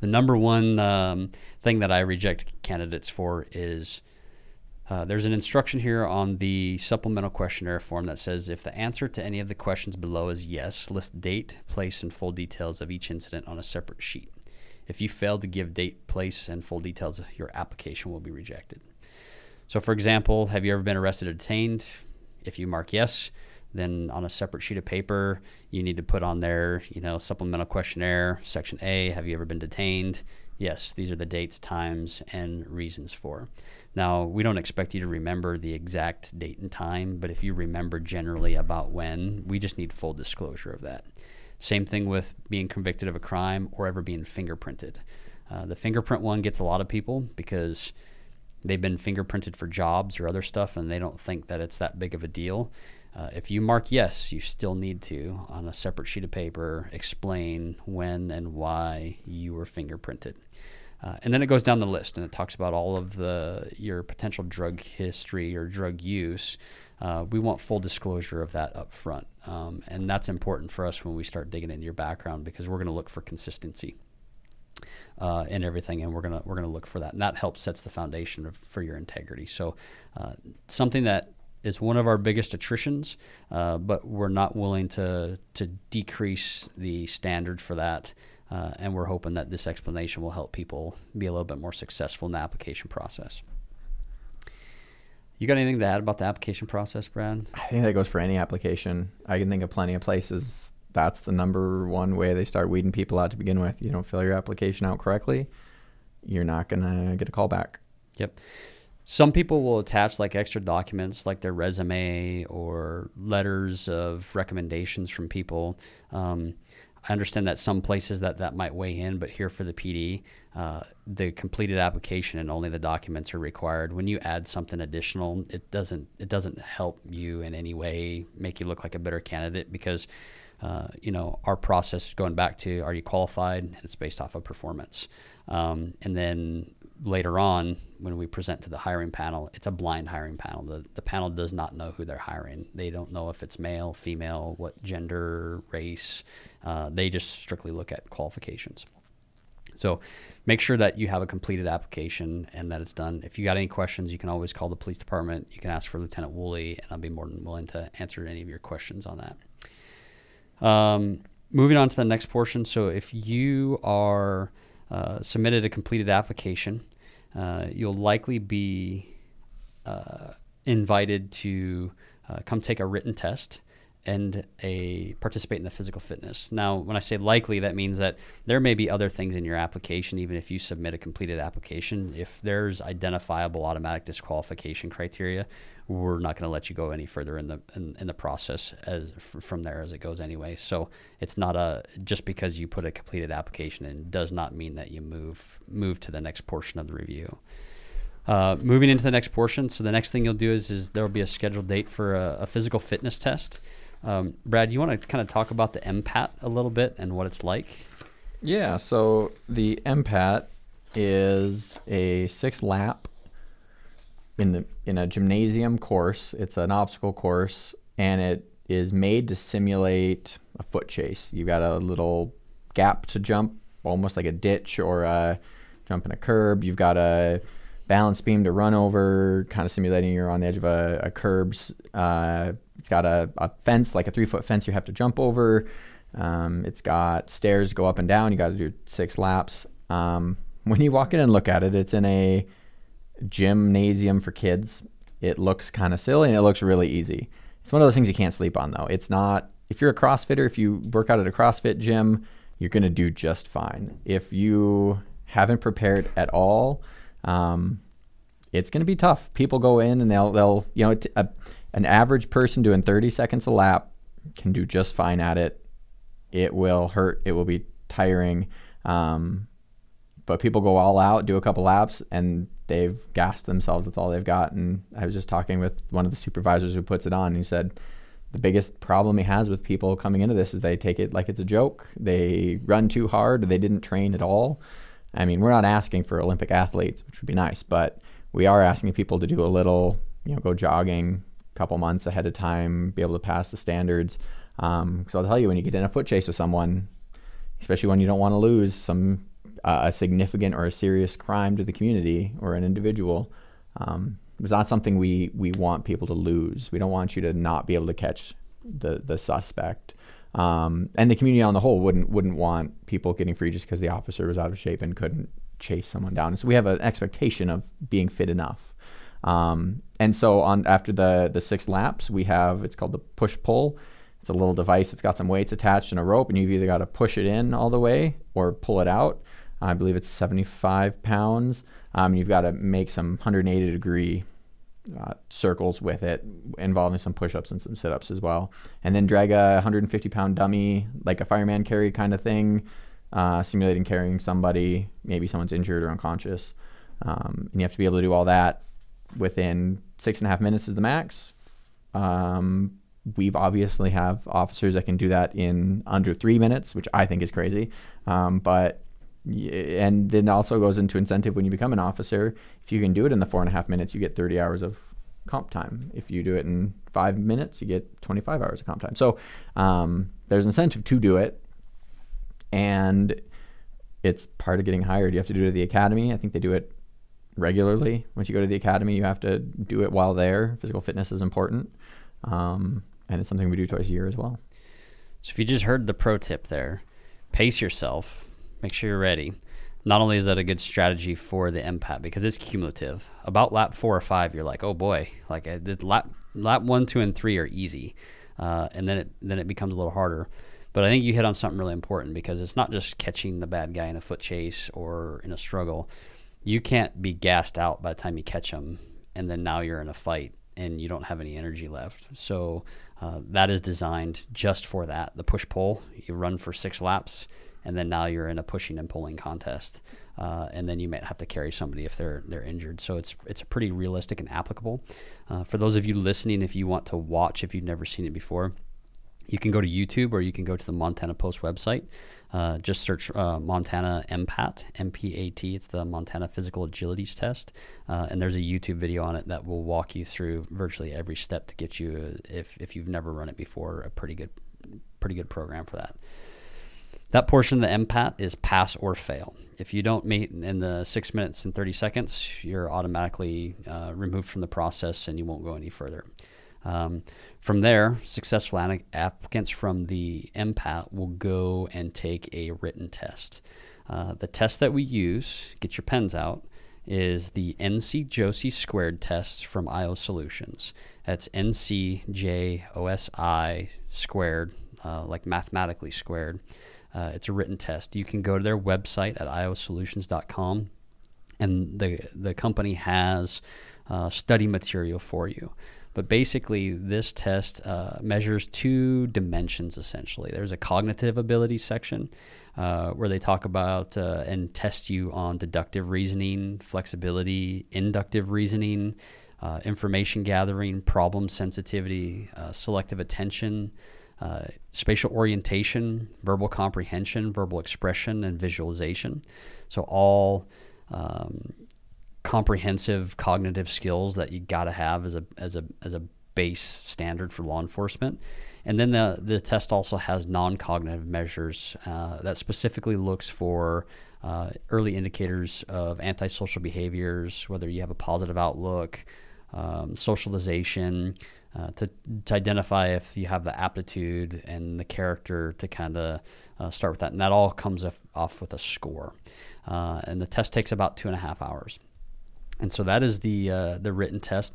The number one um, thing that I reject candidates for is uh, there's an instruction here on the supplemental questionnaire form that says if the answer to any of the questions below is yes, list date, place, and full details of each incident on a separate sheet. If you fail to give date, place, and full details, your application will be rejected. So, for example, have you ever been arrested or detained? If you mark yes, then on a separate sheet of paper, you need to put on there, you know, supplemental questionnaire, section A, have you ever been detained? Yes, these are the dates, times, and reasons for. Now, we don't expect you to remember the exact date and time, but if you remember generally about when, we just need full disclosure of that. Same thing with being convicted of a crime or ever being fingerprinted. Uh, the fingerprint one gets a lot of people because they've been fingerprinted for jobs or other stuff and they don't think that it's that big of a deal. Uh, if you mark yes, you still need to, on a separate sheet of paper, explain when and why you were fingerprinted. Uh, and then it goes down the list and it talks about all of the your potential drug history or drug use. Uh, we want full disclosure of that up front. Um, and that's important for us when we start digging into your background because we're going to look for consistency. Uh, and everything, and we're gonna we're gonna look for that, and that helps sets the foundation of, for your integrity. So, uh, something that is one of our biggest attritions, uh, but we're not willing to to decrease the standard for that uh, and we're hoping that this explanation will help people be a little bit more successful in the application process. You got anything to add about the application process, Brad? I think that goes for any application. I can think of plenty of places that's the number one way they start weeding people out to begin with. You don't fill your application out correctly, you're not going to get a call back. Yep. Some people will attach like extra documents like their resume or letters of recommendations from people. Um, I understand that some places that that might weigh in, but here for the PD, uh, the completed application and only the documents are required. When you add something additional, it doesn't it doesn't help you in any way make you look like a better candidate because uh, you know our process going back to are you qualified and it's based off of performance, um, and then later on when we present to the hiring panel, it's a blind hiring panel. The, the panel does not know who they're hiring. They don't know if it's male, female, what gender, race. Uh, they just strictly look at qualifications. So make sure that you have a completed application and that it's done. If you got any questions, you can always call the police department. You can ask for Lieutenant Wooley, and I'll be more than willing to answer any of your questions on that. Um, moving on to the next portion. So if you are uh, submitted a completed application, uh, you'll likely be uh, invited to uh, come take a written test and a participate in the physical fitness. Now, when I say likely, that means that there may be other things in your application, even if you submit a completed application. If there's identifiable automatic disqualification criteria, we're not going to let you go any further in the in, in the process as from there as it goes anyway. So it's not a just because you put a completed application in does not mean that you move move to the next portion of the review. Uh, moving into the next portion, so the next thing you'll do is, is there will be a scheduled date for a, a physical fitness test. Um, Brad, you want to kind of talk about the MPAT a little bit and what it's like? Yeah, so the MPAT is a six lap in the in a gymnasium course. It's an obstacle course, and it is made to simulate a foot chase. You've got a little gap to jump, almost like a ditch or a jump in a curb. You've got a balance beam to run over, kind of simulating you're on the edge of a, a curbs. Uh, it's got a, a, fence, like a three foot fence you have to jump over. Um, it's got stairs go up and down. You got to do six laps. Um, when you walk in and look at it, it's in a gymnasium for kids. It looks kind of silly and it looks really easy. It's one of those things you can't sleep on though. It's not if you're a CrossFitter, if you work out at a CrossFit gym, you're going to do just fine. If you haven't prepared at all, um, it's going to be tough. People go in and they'll they'll you know an average person doing 30 seconds a lap can do just fine at it. It will hurt. It will be tiring. Um, but people go all out, do a couple laps, and they've gassed themselves. That's all they've got. And I was just talking with one of the supervisors who puts it on. And he said the biggest problem he has with people coming into this is they take it like it's a joke. They run too hard. They didn't train at all. I mean, we're not asking for Olympic athletes, which would be nice, but we are asking people to do a little, you know, go jogging a couple months ahead of time, be able to pass the standards. Because um, I'll tell you, when you get in a foot chase with someone, especially when you don't want to lose some uh, a significant or a serious crime to the community or an individual, um, it's not something we we want people to lose. We don't want you to not be able to catch the the suspect. Um, and the community on the whole wouldn't wouldn't want people getting free just because the officer was out of shape and couldn't chase someone down. so we have an expectation of being fit enough. Um, and so on after the the six laps, we have it's called the push pull. It's a little device. It's got some weights attached and a rope, and you've either got to push it in all the way or pull it out. I believe it's 75 pounds. Um, you've got to make some 180 degree uh, circles with it, involving some push ups and some sit ups as well. And then drag a 150 pound dummy, like a fireman carry kind of thing, uh, simulating carrying somebody, maybe someone's injured or unconscious. Um, and you have to be able to do all that within six and a half minutes is the max. Um, we've obviously have officers that can do that in under three minutes, which I think is crazy. Um, but and then also goes into incentive when you become an officer. If you can do it in the four and a half minutes, you get 30 hours of comp time. If you do it in five minutes, you get 25 hours of comp time. So um, there's incentive to do it, and it's part of getting hired. You have to do it at the academy. I think they do it regularly. Once you go to the academy, you have to do it while there. Physical fitness is important, um, and it's something we do twice a year as well. So if you just heard the pro tip there, pace yourself make sure you're ready. Not only is that a good strategy for the MPAT because it's cumulative. About lap four or five, you're like, oh boy, like uh, lap lap one, two, and three are easy, uh, and then it then it becomes a little harder. But I think you hit on something really important because it's not just catching the bad guy in a foot chase or in a struggle. You can't be gassed out by the time you catch them, and then now you're in a fight and you don't have any energy left. So uh, that is designed just for that. The push pull, you run for six laps and then now you're in a pushing and pulling contest, uh, and then you might have to carry somebody if they're they're injured. So it's it's pretty realistic and applicable. Uh, for those of you listening, if you want to watch, if you've never seen it before, you can go to YouTube or you can go to the Montana Post website. Uh, just search uh, Montana MPAT, M-P-A-T. It's the Montana Physical Agilities Test, uh, and there's a YouTube video on it that will walk you through virtually every step to get you, if if you've never run it before, a pretty good pretty good program for that. That portion of the MPAT is pass or fail. If you don't meet in the six minutes and 30 seconds, you're automatically uh, removed from the process and you won't go any further. Um, from there, successful applicants from the MPAT will go and take a written test. Uh, the test that we use, get your pens out, is the NC JOSI squared test from IO Solutions. That's NCJOSI squared, uh, like mathematically squared. Uh, it's a written test. You can go to their website at iosolutions.com, and the the company has uh, study material for you. But basically, this test uh, measures two dimensions essentially. There's a cognitive ability section uh, where they talk about uh, and test you on deductive reasoning, flexibility, inductive reasoning, uh, information gathering, problem sensitivity, uh, selective attention, uh, spatial orientation, verbal comprehension, verbal expression, and visualization. So, all um, comprehensive cognitive skills that you got to have as a, as, a, as a base standard for law enforcement. And then the, the test also has non cognitive measures uh, that specifically looks for uh, early indicators of antisocial behaviors, whether you have a positive outlook, um, socialization, uh, to, to identify if you have the aptitude and the character to kind of uh, start with that. And that all comes off with a score. Uh, and the test takes about two and a half hours. And so that is the, uh, the written test.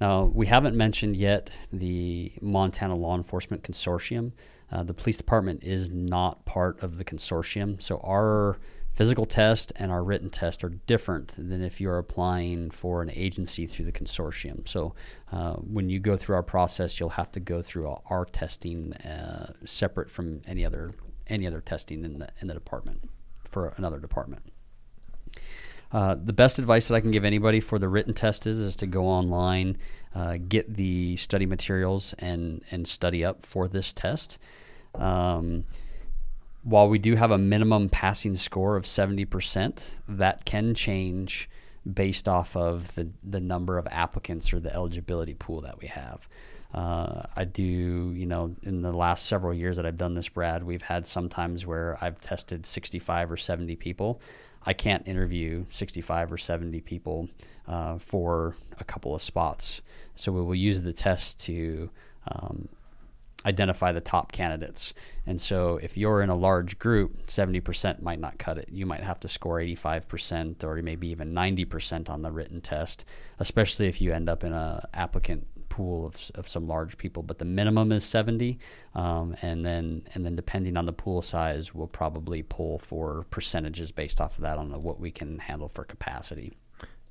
Now, we haven't mentioned yet the Montana Law Enforcement Consortium. Uh, the police department is not part of the consortium. So our physical test and our written test are different than if you're applying for an agency through the consortium. So uh, when you go through our process, you'll have to go through our testing uh, separate from any other any other testing in the in the department for another department. Uh, the best advice that I can give anybody for the written test is is to go online, uh, get the study materials, and and study up for this test. Um, while we do have a minimum passing score of 70%, that can change based off of the, the number of applicants or the eligibility pool that we have. Uh, I do, you know, in the last several years that I've done this, Brad, we've had sometimes where I've tested 65 or 70 people. I can't interview 65 or 70 people uh, for a couple of spots. So we will use the test to um, identify the top candidates. And so if you're in a large group, 70% might not cut it. You might have to score 85% or maybe even 90% on the written test, especially if you end up in a applicant pool of, of some large people. But the minimum is 70. Um, and then and then depending on the pool size, we'll probably pull for percentages based off of that on the, what we can handle for capacity.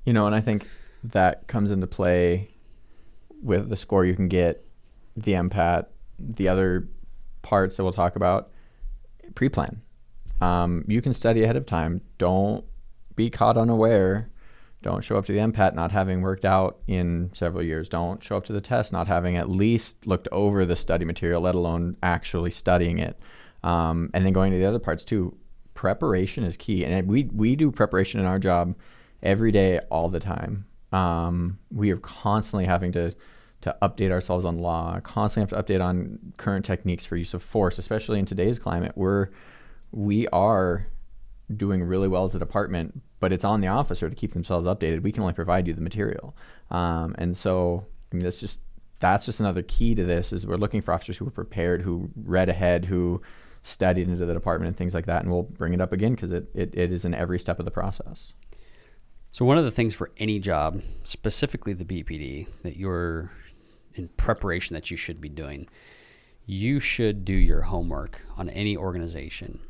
You know, and I think that comes into play with the score you can get, the MPAT, the other parts that we'll talk about, pre-plan. Um, you can study ahead of time. Don't be caught unaware. Don't show up to the MPAT not having worked out in several years. Don't show up to the test not having at least looked over the study material, let alone actually studying it. Um, and then going to the other parts too. Preparation is key, and we we do preparation in our job every day, all the time. Um, we are constantly having to to update ourselves on law, constantly have to update on current techniques for use of force, especially in today's climate. We're we are doing really well as a department, but it's on the officer to keep themselves updated. We can only provide you the material, um, and so I mean that's just that's just another key to this is we're looking for officers who are prepared, who read ahead, who studied into the department and things like that, and we'll bring it up again because it, it, it is in every step of the process. So one of the things for any job, specifically the BPD, that you're in preparation that you should be doing. You should do your homework on any organization.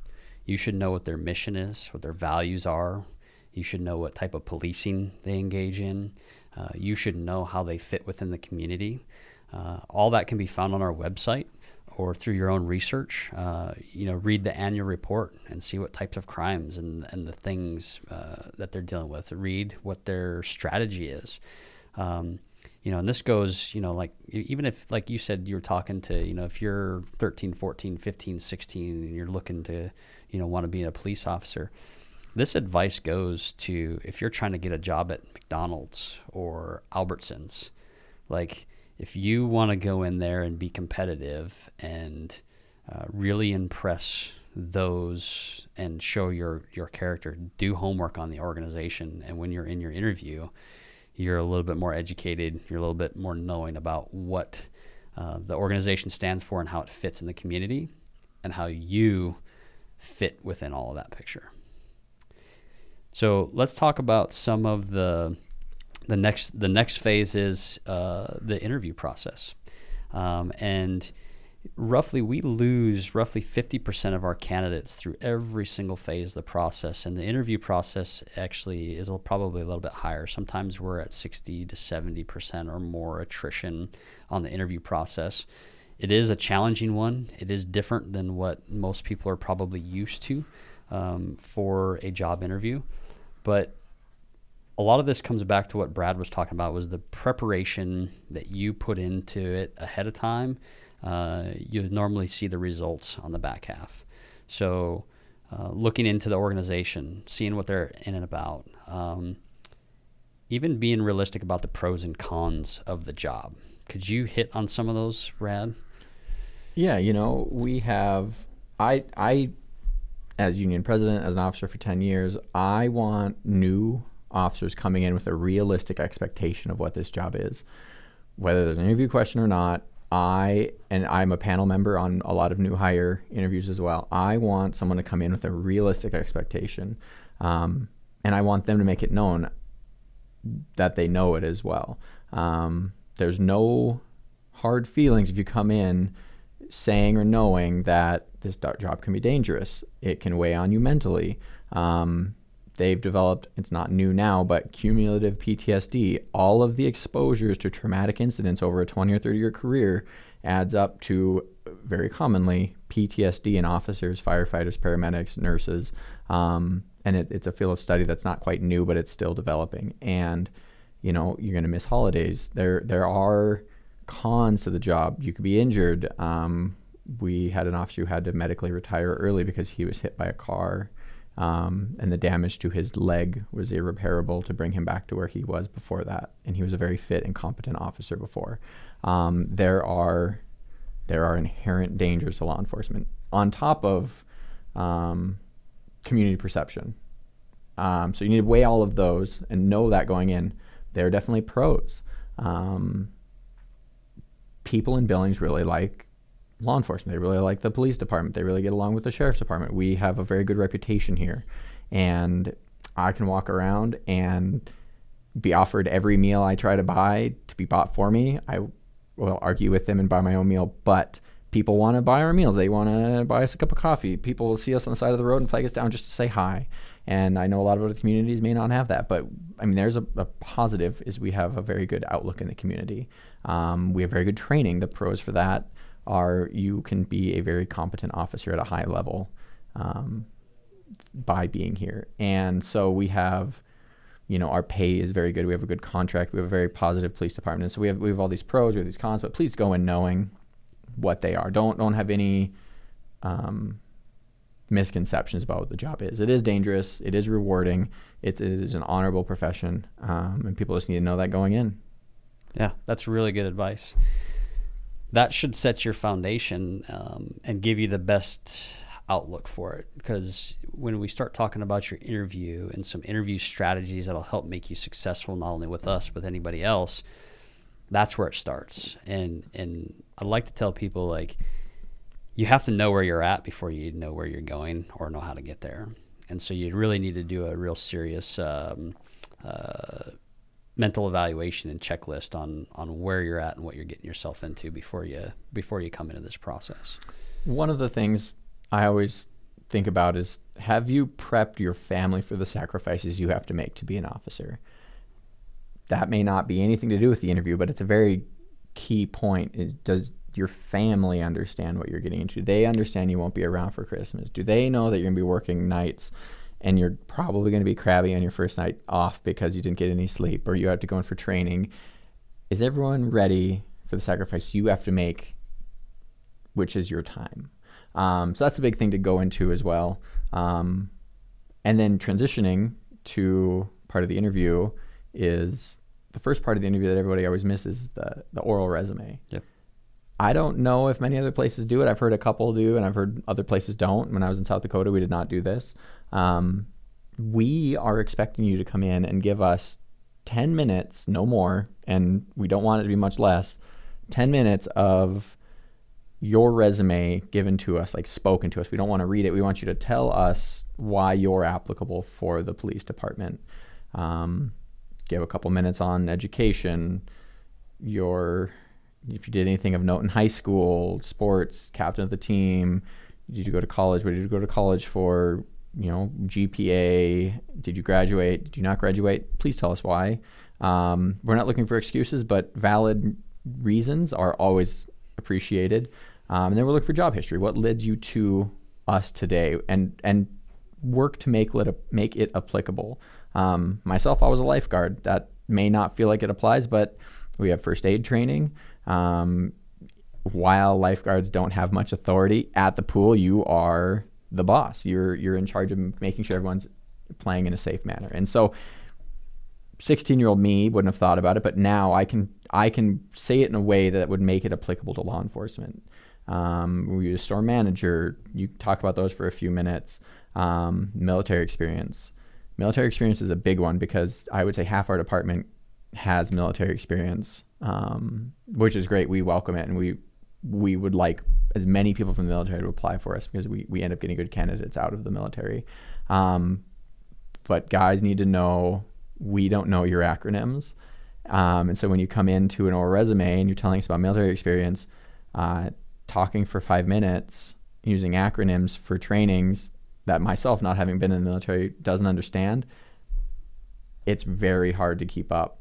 You should know what their mission is, what their values are. You should know what type of policing they engage in. Uh, you should know how they fit within the community. Uh, all that can be found on our website or through your own research. Uh, you know, read the annual report and see what types of crimes and, and the things uh, that they're dealing with. Read what their strategy is. Um, you know, and this goes, you know, like even if, like you said, you're talking to, you know, if you're 13, 14, 15, 16, and you're looking to, you know, want to be a police officer, this advice goes to if you're trying to get a job at McDonald's or Albertsons, like if you want to go in there and be competitive and uh, really impress those and show your your character, do homework on the organization, and when you're in your interview you're a little bit more educated, you're a little bit more knowing about what uh, the organization stands for and how it fits in the community and how you fit within all of that picture. So let's talk about some of the the next the next phase is uh, the interview process, um, and roughly we lose roughly 50% of our candidates through every single phase of the process and the interview process actually is probably a little bit higher. Sometimes we're at 60 to 70% or more attrition on the interview process. It is a challenging one. It is different than what most people are probably used to um, for a job interview. But a lot of this comes back to what brad was talking about was the preparation that you put into it ahead of time uh, you normally see the results on the back half. So, uh, looking into the organization, seeing what they're in and about, um, even being realistic about the pros and cons of the job. Could you hit on some of those, Brad? Yeah, you know, we have I I as union president, as an officer for 10 years, I want new officers coming in with a realistic expectation of what this job is. Whether there's an interview question or not, I and I'm a panel member on a lot of new hire interviews as well. I want someone to come in with a realistic expectation, um, and I want them to make it known that they know it as well. Um, there's no hard feelings if you come in saying or knowing that this job can be dangerous. It can weigh on you mentally. Um, they've developed, it's not new now, but cumulative PTSD. All of the exposures to traumatic incidents over a 20 or 30 year career adds up to very commonly PTSD in officers, firefighters, paramedics, nurses. Um, and it, it's a field of study that's not quite new, but it's still developing. And you know, you're going to miss holidays. There, there are cons to the job. You could be injured. Um, we had an officer who had to medically retire early because he was hit by a car. Um, and the damage to his leg was irreparable to bring him back to where he was before that. And he was a very fit and competent officer before. Um, there are there are inherent dangers to law enforcement on top of um, community perception. Um, so you need to weigh all of those and know that going in. There are definitely pros. Um, people in Billings really like law enforcement. They really like the police department. They really get along with the sheriff's department. We have a very good reputation here. And I can walk around and be offered every meal I try to buy to be bought for me. I will argue with them and buy my own meal, but people want to buy our meals. They want to buy us a cup of coffee. People will see us on the side of the road and flag us down just to say hi. And I know a lot of other communities may not have that, but I mean, there's a, a positive is we have a very good outlook in the community. Um, we have very good training. The pros for that are you can be a very competent officer at a high level um, by being here. And so we have, you know, our pay is very good. We have a good contract. We have a very positive police department. And so we have we have all these pros, we have these cons, but please go in knowing what they are. Don't don't have any um, misconceptions about what the job is. It is dangerous. It is rewarding. It, is an honorable profession, um, and people just need to know that going in. Yeah, that's really good advice. That should set your foundation um, and give you the best outlook for it. Because when we start talking about your interview and some interview strategies that'll help make you successful, not only with us, but anybody else, that's where it starts. And and I'd like to tell people like you have to know where you're at before you know where you're going or know how to get there. And so you really need to do a real serious um, uh, mental evaluation and checklist on on where you're at and what you're getting yourself into before you before you come into this process. One of the things I always think about is have you prepped your family for the sacrifices you have to make to be an officer? That may not be anything to do with the interview, but it's a very key point. Is does your family understand what you're getting into? Do they understand you won't be around for Christmas? Do they know that you're going to be working nights and you're probably going to be crabby on your first night off because you didn't get any sleep or you have to go in for training? Is everyone ready for the sacrifice you have to make, which is your time? Um, so that's a big thing to go into as well. Um, and then transitioning to part of the interview is the first part of the interview that everybody always misses the the oral resume. Yep. I don't know if many other places do it. I've heard a couple do, and I've heard other places don't. When I was in South Dakota, we did not do this. Um, we are expecting you to come in and give us 10 minutes, no more, and we don't want it to be much less, 10 minutes of your resume given to us, like spoken to us. We don't want to read it. We want you to tell us why you're applicable for the police department. Um, give a couple minutes on education, your if you did anything of note in high school, sports, captain of the team, did you go to college? What did you go to college for? You know, GPA. Did you graduate? Did you not graduate? Please tell us why. Um, we're not looking for excuses, but valid reasons are always appreciated. Um, and then we're looking for job history. What led you to us today? And and work to make it make it applicable. Um, myself, I was a lifeguard. That may not feel like it applies, but we have first aid training. Um, while lifeguards don't have much authority at the pool, you are the boss. You're you're in charge of making sure everyone's playing in a safe manner. And so 16 year old me wouldn't have thought about it, but now I can I can say it in a way that would make it applicable to law enforcement. Um, we use store manager. You talk about those for a few minutes. Um, military experience. Military experience is a big one because I would say half our department has military experience um, which is great. We welcome it, and we we would like as many people from the military to apply for us because we, we end up getting good candidates out of the military. Um, but guys need to know we don't know your acronyms. Um, and so when you come into an oral resume and you're telling us about military experience, uh, talking for five minutes using acronyms for trainings that myself, not having been in the military, doesn't understand, it's very hard to keep up.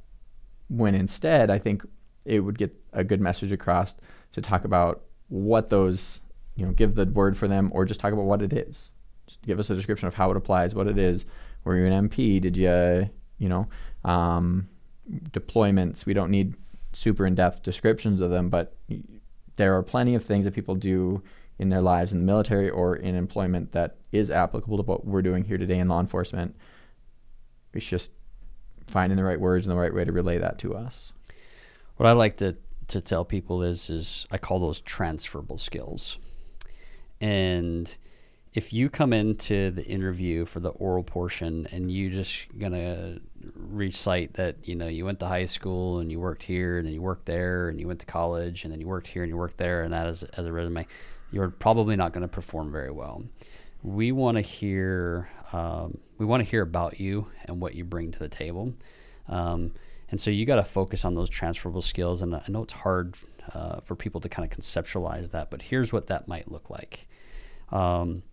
When instead, I think it would get a good message across to talk about what those, you know, give the word for them or just talk about what it is. Just give us a description of how it applies, what it is. Were you an MP? Did you, you know, um, deployments? We don't need super in depth descriptions of them, but there are plenty of things that people do in their lives in the military or in employment that is applicable to what we're doing here today in law enforcement. It's just finding the right words and the right way to relay that to us. What I like to to tell people is is I call those transferable skills. And if you come into the interview for the oral portion and you just gonna recite that you know you went to high school and you worked here and then you worked there and you went to college and then you worked here and you worked there and that as, as a resume you're probably not going to perform very well we want to hear um, we want to hear about you and what you bring to the table um, and so you got to focus on those transferable skills and i know it's hard uh, for people to kind of conceptualize that but here's what that might look like um,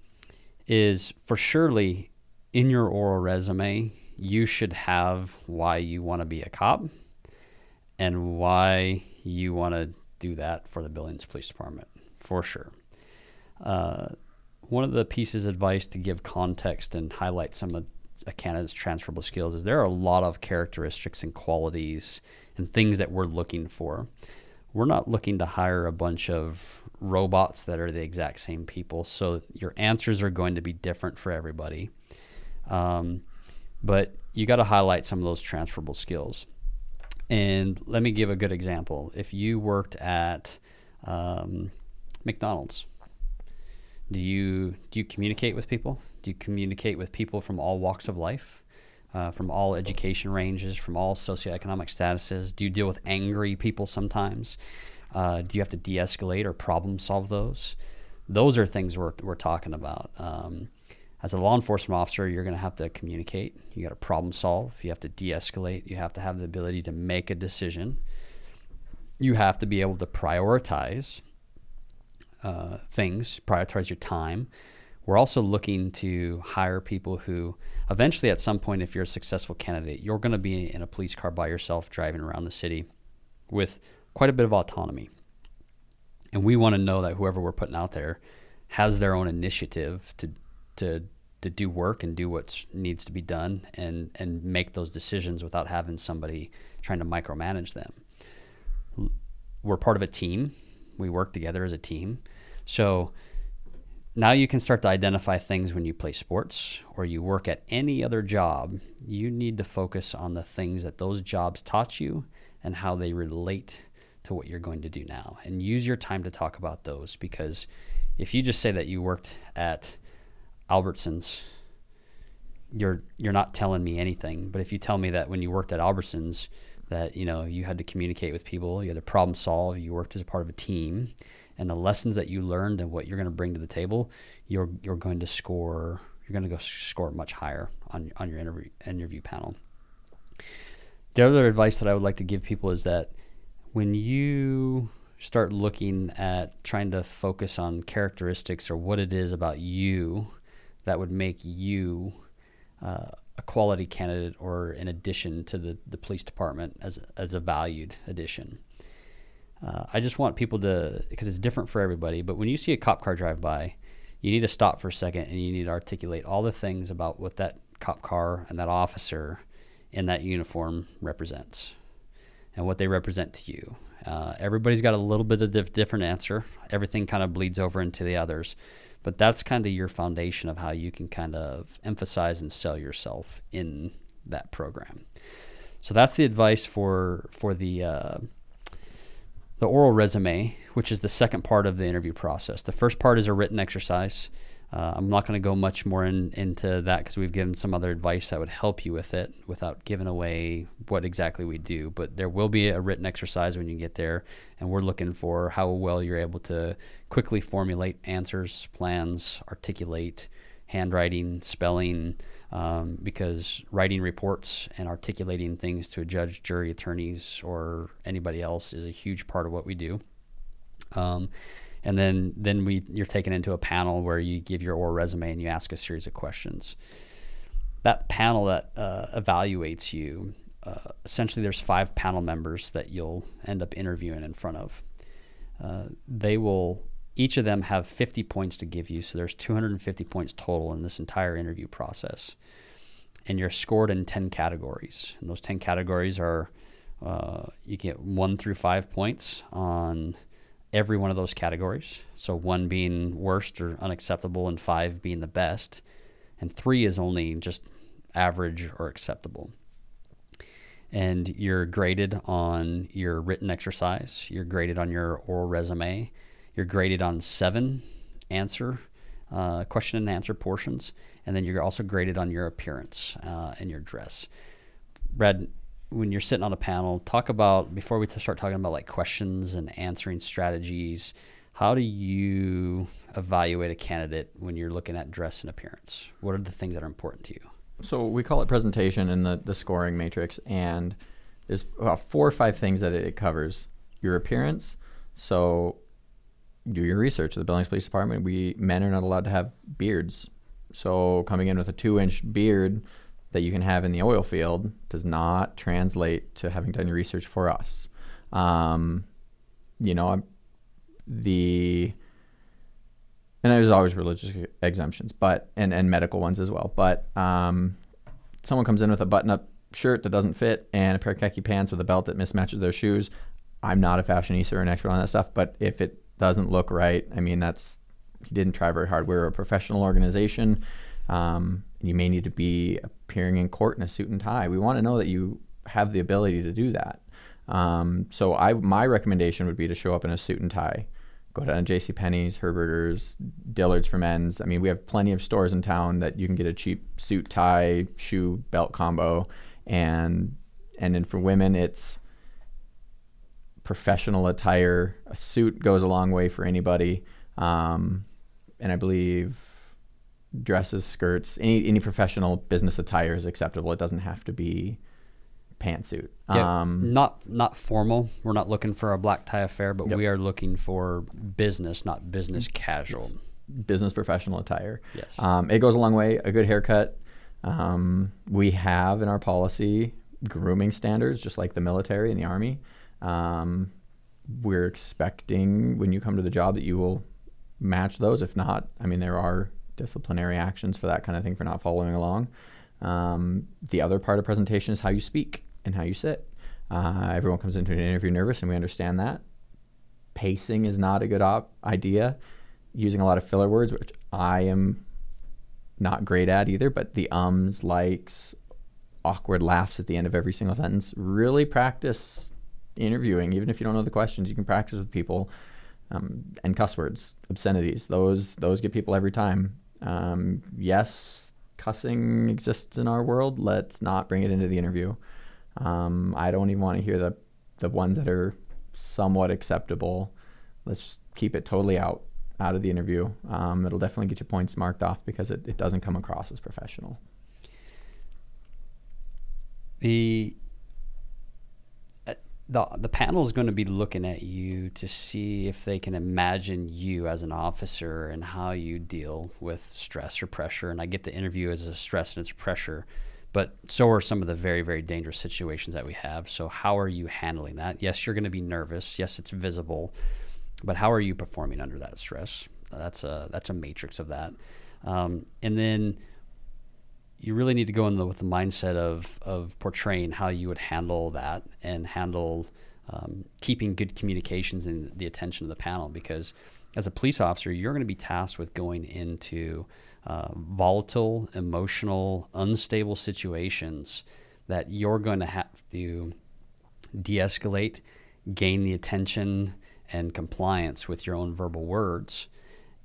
is for surely in your oral resume, you should have why you want to be a cop and why you want to do that for the Billings Police Department, for sure. Uh, one of the pieces of advice to give context and highlight some of a candidate's transferable skills is there are a lot of characteristics and qualities and things that we're looking for. We're not looking to hire a bunch of robots that are the exact same people. So your answers are going to be different for everybody. Um, but you got to highlight some of those transferable skills. And let me give a good example. If you worked at um, McDonald's, do you do you communicate with people? Do you communicate with people from all walks of life, uh, from all education ranges, from all socioeconomic statuses? Do you deal with angry people sometimes? Uh, do you have to de-escalate or problem solve those? Those are things we're, we're talking about. Um, as a law enforcement officer, you're going to have to communicate. You got to problem solve. You have to de-escalate. You have to have the ability to make a decision. You have to be able to prioritize uh, things, prioritize your time. We're also looking to hire people who, eventually, at some point, if you're a successful candidate, you're going to be in a police car by yourself driving around the city with quite a bit of autonomy. And we want to know that whoever we're putting out there has their own initiative to to to do work and do what needs to be done and and make those decisions without having somebody trying to micromanage them. We're part of a team. We work together as a team. So now you can start to identify things when you play sports or you work at any other job. You need to focus on the things that those jobs taught you and how they relate to what you're going to do now and use your time to talk about those because if you just say that you worked at Albertsons you're you're not telling me anything but if you tell me that when you worked at Albertsons that you know you had to communicate with people you had to problem solve you worked as a part of a team and the lessons that you learned and what you're going to bring to the table you're you're going to score you're going to go score much higher on on your interview interview panel the other advice that I would like to give people is that when you start looking at trying to focus on characteristics or what it is about you that would make you uh, a quality candidate or an addition to the, the police department as, as a valued addition. Uh, I just want people to, because it's different for everybody, but when you see a cop car drive by, you need to stop for a second and you need to articulate all the things about what that cop car and that officer in that uniform represents and what they represent to you. Uh, everybody's got a little bit of diff- different answer. Everything kind of bleeds over into the others, but that's kind of your foundation of how you can kind of emphasize and sell yourself in that program. So that's the advice for for the uh, the oral resume, which is the second part of the interview process. The first part is a written exercise. Uh, I'm not going to go much more in, into that because we've given some other advice that would help you with it without giving away what exactly we do. But there will be a written exercise when you get there, and we're looking for how well you're able to quickly formulate answers, plans, articulate, handwriting, spelling, um, because writing reports and articulating things to a judge, jury, attorneys, or anybody else is a huge part of what we do. Um, and then then we you're taken into a panel where you give your oral resume and you ask a series of questions. That panel that uh, evaluates you, uh, essentially, there's five panel members that you'll end up interviewing in front of. Uh, they will each of them have 50 points to give you, so there's 250 points total in this entire interview process, and you're scored in 10 categories. And those 10 categories are uh, you get one through five points on every one of those categories. So one being worst or unacceptable, and five being the best, and three is only just average or acceptable. And you're graded on your written exercise. You're graded on your oral resume. You're graded on seven answer uh, question and answer portions, and then you're also graded on your appearance uh, and your dress. Brad, when you're sitting on a panel, talk about before we start talking about like questions and answering strategies. How do you evaluate a candidate when you're looking at dress and appearance? What are the things that are important to you? So we call it presentation in the, the scoring matrix, and there's about four or five things that it covers. Your appearance. So do your research. The Billings Police Department, we men are not allowed to have beards. So coming in with a two inch beard that you can have in the oil field does not translate to having done your research for us. Um, you know, the and there's always religious exemptions, but and and medical ones as well. But um, someone comes in with a button-up shirt that doesn't fit and a pair of khaki pants with a belt that mismatches their shoes. I'm not a fashionista or an expert on that stuff, but if it doesn't look right, I mean that's he didn't try very hard. We're a professional organization. Um, you may need to be appearing in court in a suit and tie. We want to know that you have the ability to do that. Um, so I my recommendation would be to show up in a suit and tie. Go down to J.C. Penney's, Herberger's, Dillard's for men's. I mean, we have plenty of stores in town that you can get a cheap suit, tie, shoe, belt combo, and and then for women, it's professional attire. A suit goes a long way for anybody, um, and I believe dresses, skirts, any any professional business attire is acceptable. It doesn't have to be pantsuit. Yeah, um, not not formal. We're not looking for a black tie affair, but yep. we are looking for business, not business casual. Business professional attire. Yes. Um, it goes a long way. A good haircut. Um, we have in our policy grooming standards, just like the military and the army. Um, we're expecting when you come to the job that you will match those. If not, I mean, there are disciplinary actions for that kind of thing for not following along. Um, the other part of presentation is how you speak and how you sit. Uh, everyone comes into an interview nervous, and we understand that. Pacing is not a good op- idea. Using a lot of filler words, which I am not great at either, but the ums, likes, awkward laughs at the end of every single sentence. Really practice interviewing, even if you don't know the questions. You can practice with people. Um, and cuss words, obscenities. Those those get people every time. Um, yes, cussing exists in our world. Let's not bring it into the interview. Um, I don't even want to hear the the ones that are somewhat acceptable. Let's just keep it totally out out of the interview. Um, it'll definitely get your points marked off because it, it doesn't come across as professional. The the the panel is going to be looking at you to see if they can imagine you as an officer and how you deal with stress or pressure. And I get the interview as a stress and it's pressure, but so are some of the very very dangerous situations that we have. So how are you handling that? Yes, you're going to be nervous. Yes, it's visible, but how are you performing under that stress? That's a that's a matrix of that. Um, and then you really need to go in the, with the mindset of of portraying how you would handle that and handle um, keeping good communications and the attention of the panel because as a police officer you're going to be tasked with going into uh, volatile emotional unstable situations that you're going to have to de-escalate gain the attention and compliance with your own verbal words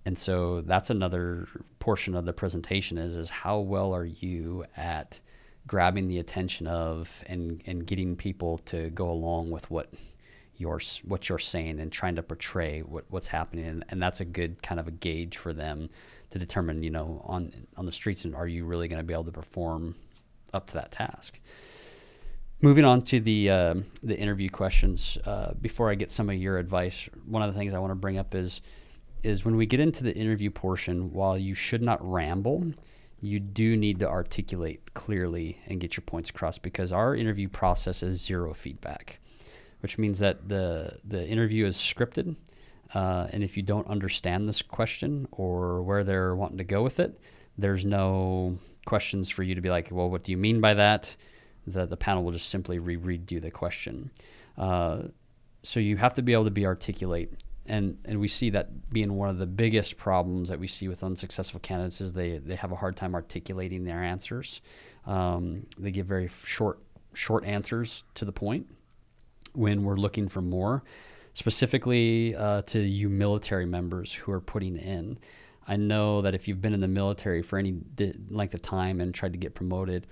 and so that's another portion of the presentation is is how well are you at grabbing the attention of and and getting people to go along with what you're what you're saying and trying to portray what, what's happening. And, and that's a good kind of a gauge for them to determine you know on on the streets and are you really going to be able to perform up to that task. Moving on to the uh, the interview questions uh, before I get some of your advice one of the things I want to bring up is is when we get into the interview portion, while you should not ramble, you do need to articulate clearly and get your points across because our interview process is zero feedback, which means that the the interview is scripted, uh, and if you don't understand this question or where they're wanting to go with it, there's no questions for you to be like, well, what do you mean by that? The the panel will just simply reread you the question. Uh, so you have to be able to be articulate and and we see that being one of the biggest problems that we see with unsuccessful candidates is they they have a hard time articulating their answers. Um, they give very short short answers to the point when we're looking for more, specifically uh, to you military members who are putting in. I know that if you've been in the military for any length of time and tried to get promoted,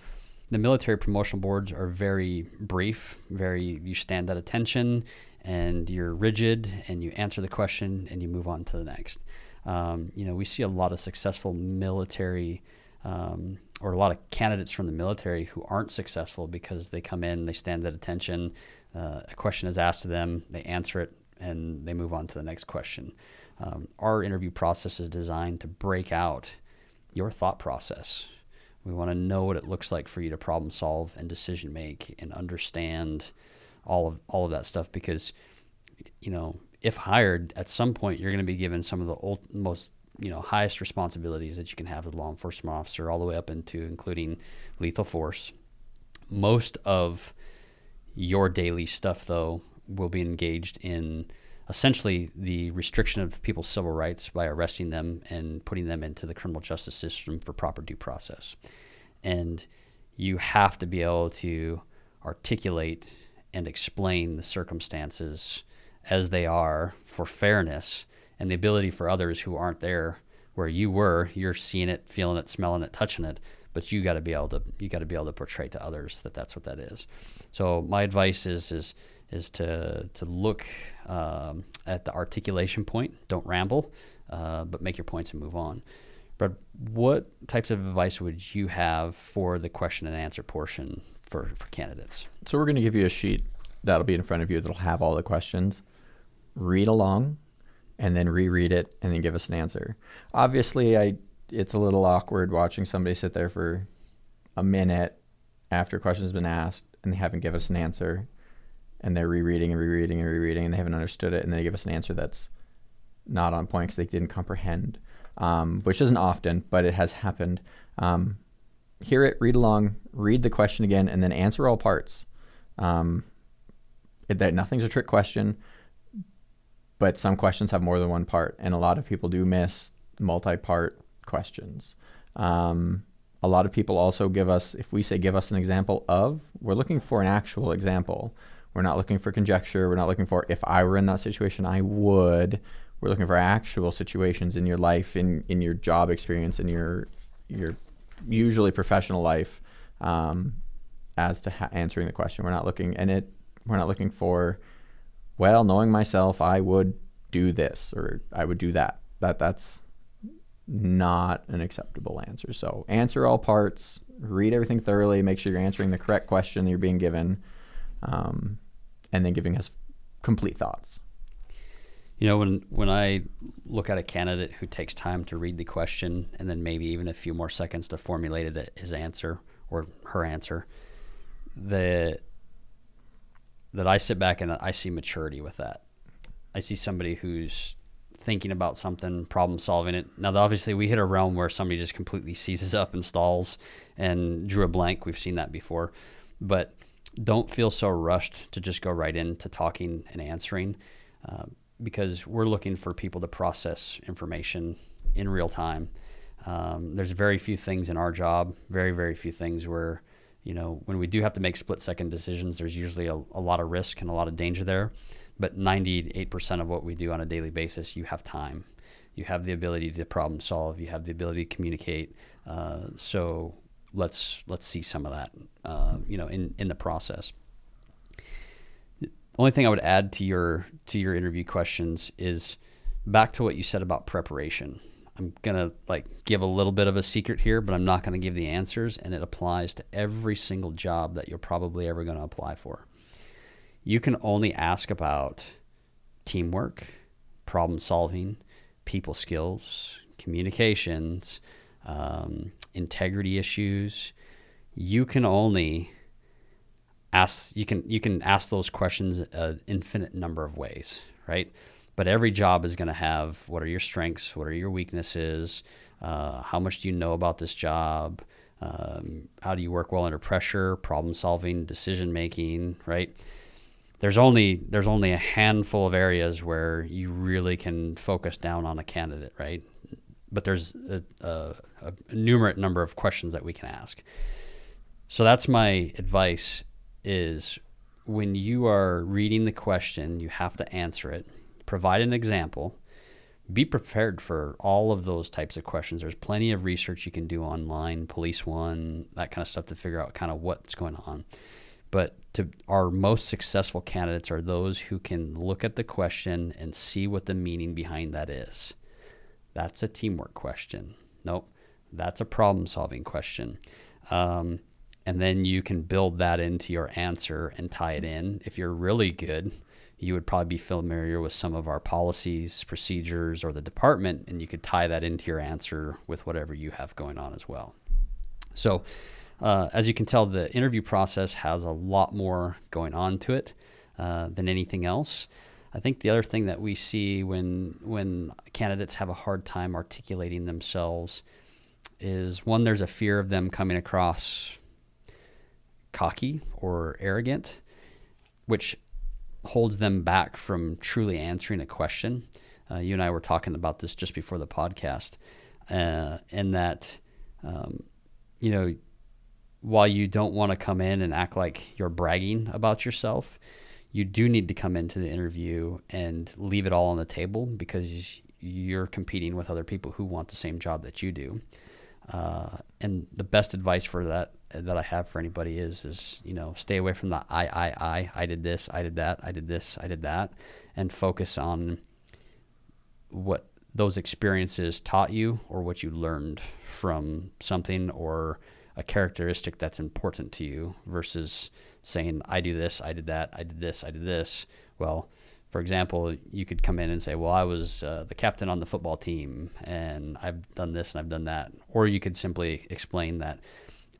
the military promotion boards are very brief, very you stand at attention and you're rigid and you answer the question and you move on to the next. Um, you know, we see a lot of successful military um, or a lot of candidates from the military who aren't successful because they come in, they stand at attention, uh, a question is asked to them, they answer it, and they move on to the next question. Um, our interview process is designed to break out your thought process. We want to know what it looks like for you to problem solve and decision make and understand all of all of that stuff because you know if hired at some point you're going to be given some of the old, most you know highest responsibilities that you can have as a law enforcement officer all the way up into including lethal force. Most of your daily stuff though will be engaged in essentially the restriction of people's civil rights by arresting them and putting them into the criminal justice system for proper due process. And you have to be able to articulate and explain the circumstances as they are for fairness and the ability for others who aren't there where you were. You're seeing it feeling it smelling it touching it but you got to be able to you got to be able to portray to others that that's what that is. So my advice is is is to to look um, at the articulation point. Don't ramble uh, but make your points and move on. But what types of advice would you have for the question and answer portion for, for candidates. So we're going to give you a sheet that'll be in front of you that'll have all the questions. Read along and then reread it and then give us an answer. Obviously, I it's a little awkward watching somebody sit there for a minute after a question's been asked and they haven't given us an answer and they're rereading and rereading and rereading and they haven't understood it and they give us an answer that's not on point because they didn't comprehend, um, which isn't often, but it has happened. Um, hear it, read along, read the question again, and then answer all parts. Um, that nothing's a trick question, but some questions have more than one part, and a lot of people do miss multi-part questions. Um, a lot of people also give us, if we say give us an example of, we're looking for an actual example. We're not looking for conjecture. We're not looking for if I were in that situation, I would. We're looking for actual situations in your life, in in your job experience, in your your usually professional life um, as to ha- answering the question. We're not looking, and it we're not looking for, well, knowing myself, I would do this or I would do that. That that's not an acceptable answer. So answer all parts, read everything thoroughly, make sure you're answering the correct question you're being given, um, and then giving us complete thoughts. You know, when when I look at a candidate who takes time to read the question and then maybe even a few more seconds to formulate it, his answer or her answer, the that I sit back and I see maturity with that. I see somebody who's thinking about something, problem solving it. Now, obviously, we hit a realm where somebody just completely seizes up and stalls and drew a blank. We've seen that before, but don't feel so rushed to just go right into talking and answering. Uh, because we're looking for people to process information in real time. Um, there's very few things in our job, very, very few things where, you know, when we do have to make split second decisions, there's usually a, a lot of risk and a lot of danger there. But 98% of what we do on a daily basis, you have time. You have the ability to problem solve. You have the ability to communicate. Uh, so let's let's see some of that, uh, you know, in in the process only thing I would add to your to your interview questions is back to what you said about preparation. I'm gonna like give a little bit of a secret here, but I'm not gonna give the answers, and it applies to every single job that you're probably ever gonna apply for. You can only ask about teamwork, problem solving, people skills, communications, um, integrity issues, you can only ask you can you can ask those questions an infinite number of ways, right? But every job is going to have what are your strengths, what are your weaknesses, uh, how much do you know about this job, um, how do you work well under pressure, problem solving, decision making, right? There's only there's only a handful of areas where you really can focus down on a candidate, right? But there's a, a, a numerate number of questions that we can ask. So that's my advice is when you are reading the question, you have to answer it. Provide an example. Be prepared for all of those types of questions. There's plenty of research you can do online, Police One, that kind of stuff to figure out kind of what's going on. But to our most successful candidates are those who can look at the question and see what the meaning behind that is. That's a teamwork question. Nope, that's a problem solving question. Um, and then you can build that into your answer and tie it in. If you're really good, you would probably be familiar with some of our policies, procedures, or the department, and you could tie that into your answer with whatever you have going on as well. So, uh, as you can tell, the interview process has a lot more going on to it uh, than anything else. I think the other thing that we see when when candidates have a hard time articulating themselves is one, there's a fear of them coming across cocky or arrogant, which holds them back from truly answering a question. Uh, you and I were talking about this just before the podcast, uh, and that, um, you know, while you don't want to come in and act like you're bragging about yourself, you do need to come into the interview and leave it all on the table because you're competing with other people who want the same job that you do. Uh, and the best advice for that that I have for anybody is is you know stay away from the I I I I did this I did that I did this I did that and focus on what those experiences taught you or what you learned from something or a characteristic that's important to you versus saying I do this I did that I did this I did this. Well for example, you could come in and say, "Well, I was uh, the captain on the football team, and I've done this and I've done that," or you could simply explain that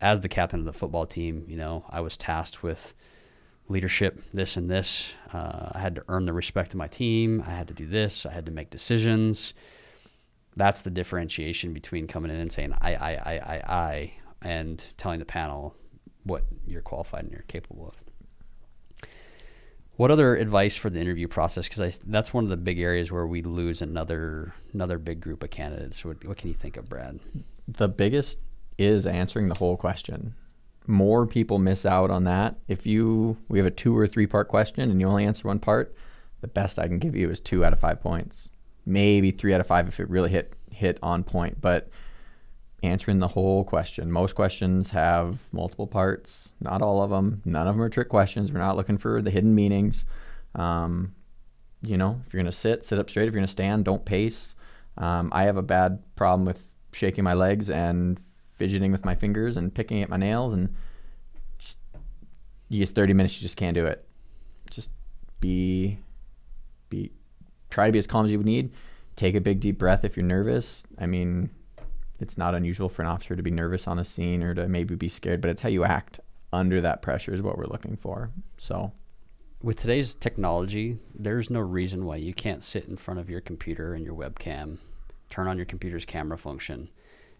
as the captain of the football team, you know, I was tasked with leadership, this and this. Uh, I had to earn the respect of my team. I had to do this. I had to make decisions. That's the differentiation between coming in and saying I, I, I, I, I, and telling the panel what you're qualified and you're capable of. What other advice for the interview process? Because that's one of the big areas where we lose another another big group of candidates. What, what can you think of, Brad? The biggest is answering the whole question. More people miss out on that. If you we have a two or three part question and you only answer one part, the best I can give you is two out of five points. Maybe three out of five if it really hit hit on point. But answering the whole question. Most questions have multiple parts. Not all of them. None of them are trick questions. We're not looking for the hidden meanings. Um, you know, if you're gonna sit, sit up straight. If you're gonna stand, don't pace. Um, I have a bad problem with shaking my legs and fidgeting with my fingers and picking at my nails and just you get 30 minutes you just can't do it. Just be be try to be as calm as you would need. Take a big deep breath if you're nervous. I mean it's not unusual for an officer to be nervous on a scene or to maybe be scared but it's how you act under that pressure is what we're looking for. So with today's technology there's no reason why you can't sit in front of your computer and your webcam turn on your computer's camera function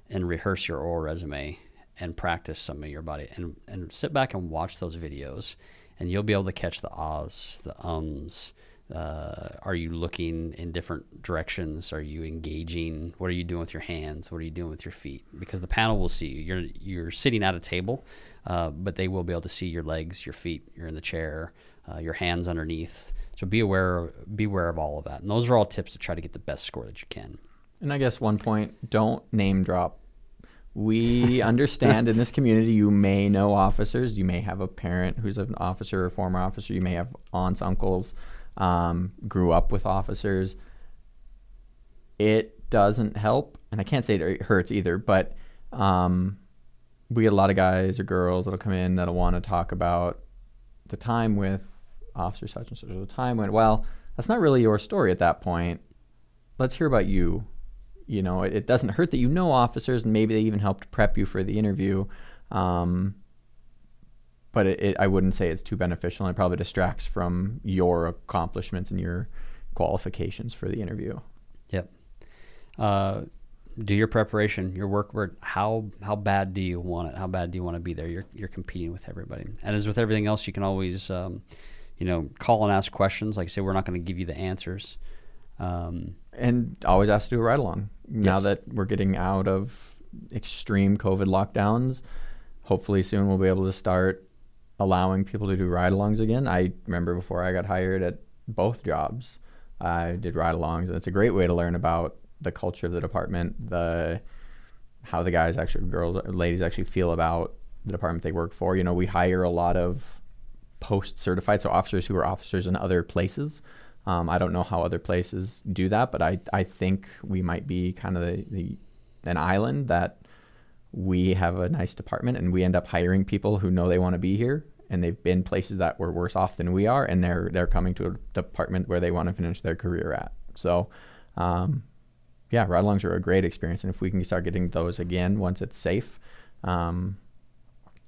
and rehearse your oral resume and practice some of your body and, and sit back and watch those videos and you'll be able to catch the ahs, the ums. Uh, are you looking in different directions? Are you engaging? What are you doing with your hands? What are you doing with your feet? Because the panel will see you. You're you're sitting at a table, uh, but they will be able to see your legs, your feet. You're in the chair, uh, your hands underneath. So be aware be aware of all of that. And those are all tips to try to get the best score that you can. And I guess one point, don't name drop. We understand in this community you may know officers, you may have a parent who's an officer or former officer, you may have aunts, uncles, um, grew up with officers. It doesn't help, and I can't say it hurts either, but um, we get a lot of guys or girls that'll come in that'll want to talk about the time with officer such and such, or the time when, well, that's not really your story at that point let's hear about you. You know, it, it doesn't hurt that you know officers, and maybe they even helped prep you for the interview. Um, but it, it, I wouldn't say it's too beneficial. And it probably distracts from your accomplishments and your qualifications for the interview. Yep. Uh, do your preparation, your work. How how bad do you want it? How bad do you want to be there? You're you're competing with everybody, and as with everything else, you can always, um, you know, call and ask questions. Like I say, we're not going to give you the answers. Um, and always ask to do a ride along. Now yes. that we're getting out of extreme COVID lockdowns, hopefully soon we'll be able to start allowing people to do ride alongs again. I remember before I got hired at both jobs, I did ride alongs, and it's a great way to learn about the culture of the department, the how the guys actually, girls, ladies actually feel about the department they work for. You know, we hire a lot of POST certified, so officers who are officers in other places. Um, I don't know how other places do that, but I, I think we might be kind of the, the an island that we have a nice department and we end up hiring people who know they want to be here and they've been places that were worse off than we are and they're they're coming to a department where they want to finish their career at. So um, yeah, ride alongs are a great experience, and if we can start getting those again once it's safe, um,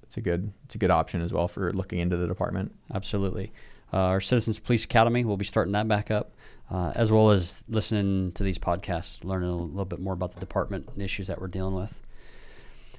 it's a good it's a good option as well for looking into the department. Absolutely. Uh, our Citizens Police Academy, we'll be starting that back up, uh, as well as listening to these podcasts, learning a little bit more about the department and issues that we're dealing with.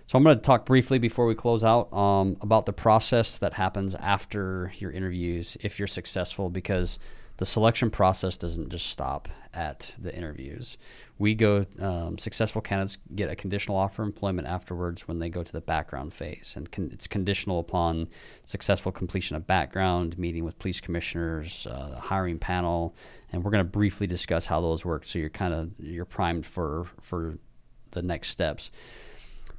So I'm going to talk briefly before we close out um, about the process that happens after your interviews if you're successful, because the selection process doesn't just stop at the interviews. We go um, successful candidates get a conditional offer of employment afterwards when they go to the background phase. And con- it's conditional upon successful completion of background meeting with police commissioners uh, hiring panel. And we're going to briefly discuss how those work so you're kind of you're primed for for the next steps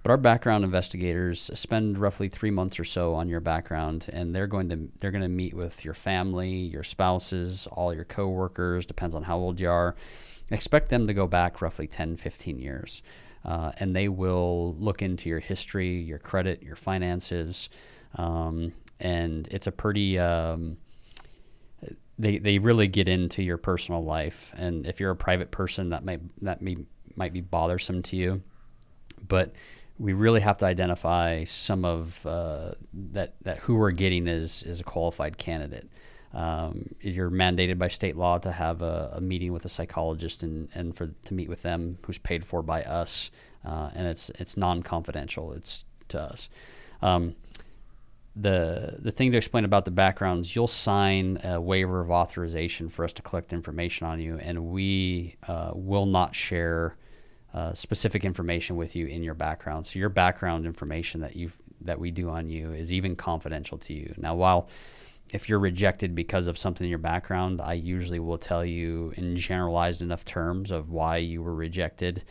but our background investigators spend roughly three months or so on your background, and they're going to they're going to meet with your family, your spouses, all your coworkers. Depends on how old you are, expect them to go back roughly 10, 15 years. Uh, and they will look into your history, your credit, your finances. Um, and it's a pretty, um, they, they really get into your personal life. And if you're a private person, that might, that may, might be bothersome to you. But we really have to identify some of uh, that, that who we're getting is, is a qualified candidate. Um, you're mandated by state law to have a, a, meeting with a psychologist and, and for to meet with them, who's paid for by us, uh, and it's it's non-confidential. It's to us. Um, the the thing to explain about the backgrounds, you'll sign a waiver of authorization for us to collect information on you, and we uh, will not share uh, specific information with you in your background. So your background information that you that we do on you is even confidential to you. Now, while if you're rejected because of something in your background, I usually will tell you in generalized enough terms of why you were rejected,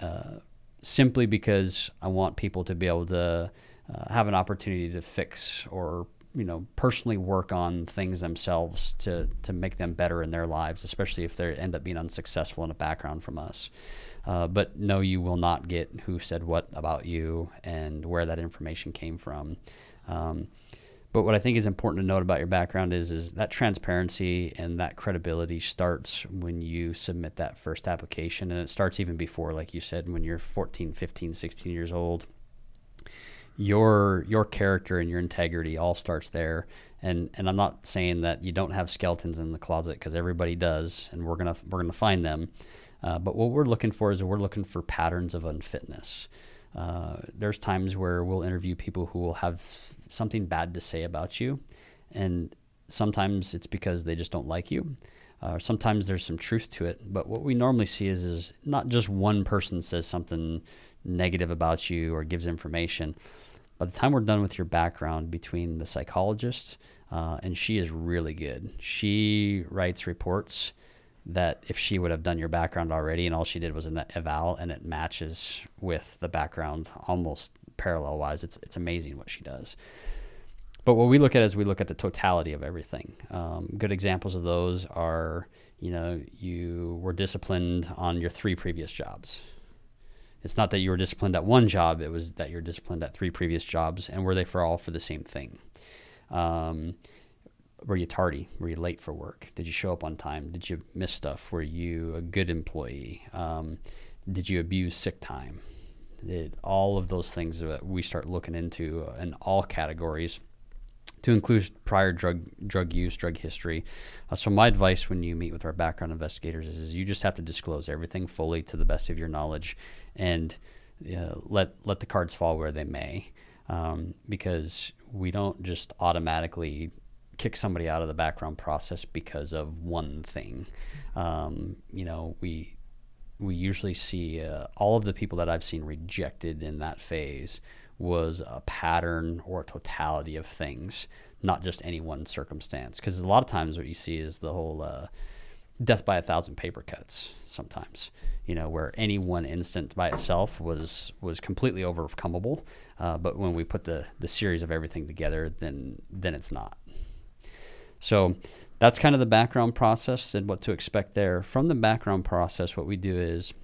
uh, simply because I want people to be able to uh, have an opportunity to fix or you know personally work on things themselves to to make them better in their lives, especially if they end up being unsuccessful in a background from us. Uh, but no, you will not get who said what about you and where that information came from. Um, but what I think is important to note about your background is is that transparency and that credibility starts when you submit that first application and it starts even before like you said when you're 14, 15, 16 years old. Your your character and your integrity all starts there. And and I'm not saying that you don't have skeletons in the closet because everybody does and we're going to we're going to find them. Uh, but what we're looking for is we're looking for patterns of unfitness. Uh, there's times where we'll interview people who will have something bad to say about you, and sometimes it's because they just don't like you. Uh, sometimes there's some truth to it, but what we normally see is is not just one person says something negative about you or gives information. By the time we're done with your background, between the psychologist uh, and she is really good. She writes reports that if she would have done your background already and all she did was an eval and it matches with the background almost parallel wise, it's, it's amazing what she does. But what we look at is we look at the totality of everything. Um, good examples of those are, you know, you were disciplined on your three previous jobs. It's not that you were disciplined at one job; it was that you're disciplined at three previous jobs, and were they for all for the same thing? Um, were you tardy? Were you late for work? Did you show up on time? Did you miss stuff? Were you a good employee? Um, did you abuse sick time? All of those things that we start looking into in all categories to include prior drug drug use, drug history. Uh, so my advice when you meet with our background investigators is, is, you just have to disclose everything fully to the best of your knowledge, and uh, let let the cards fall where they may, um, because we don't just automatically kick somebody out of the background process because of one thing. Um, you know, we we usually see uh, all of the people that I've seen rejected in that phase was a pattern or a totality of things, not just any one circumstance. Because a lot of times what you see is the whole uh, death by a thousand paper cuts. Sometimes, you know, where any one instant by itself was was completely overcomable, uh, but when we put the the series of everything together, then then it's not. So that's kind of the background process and what to expect there. From the background process, what we do is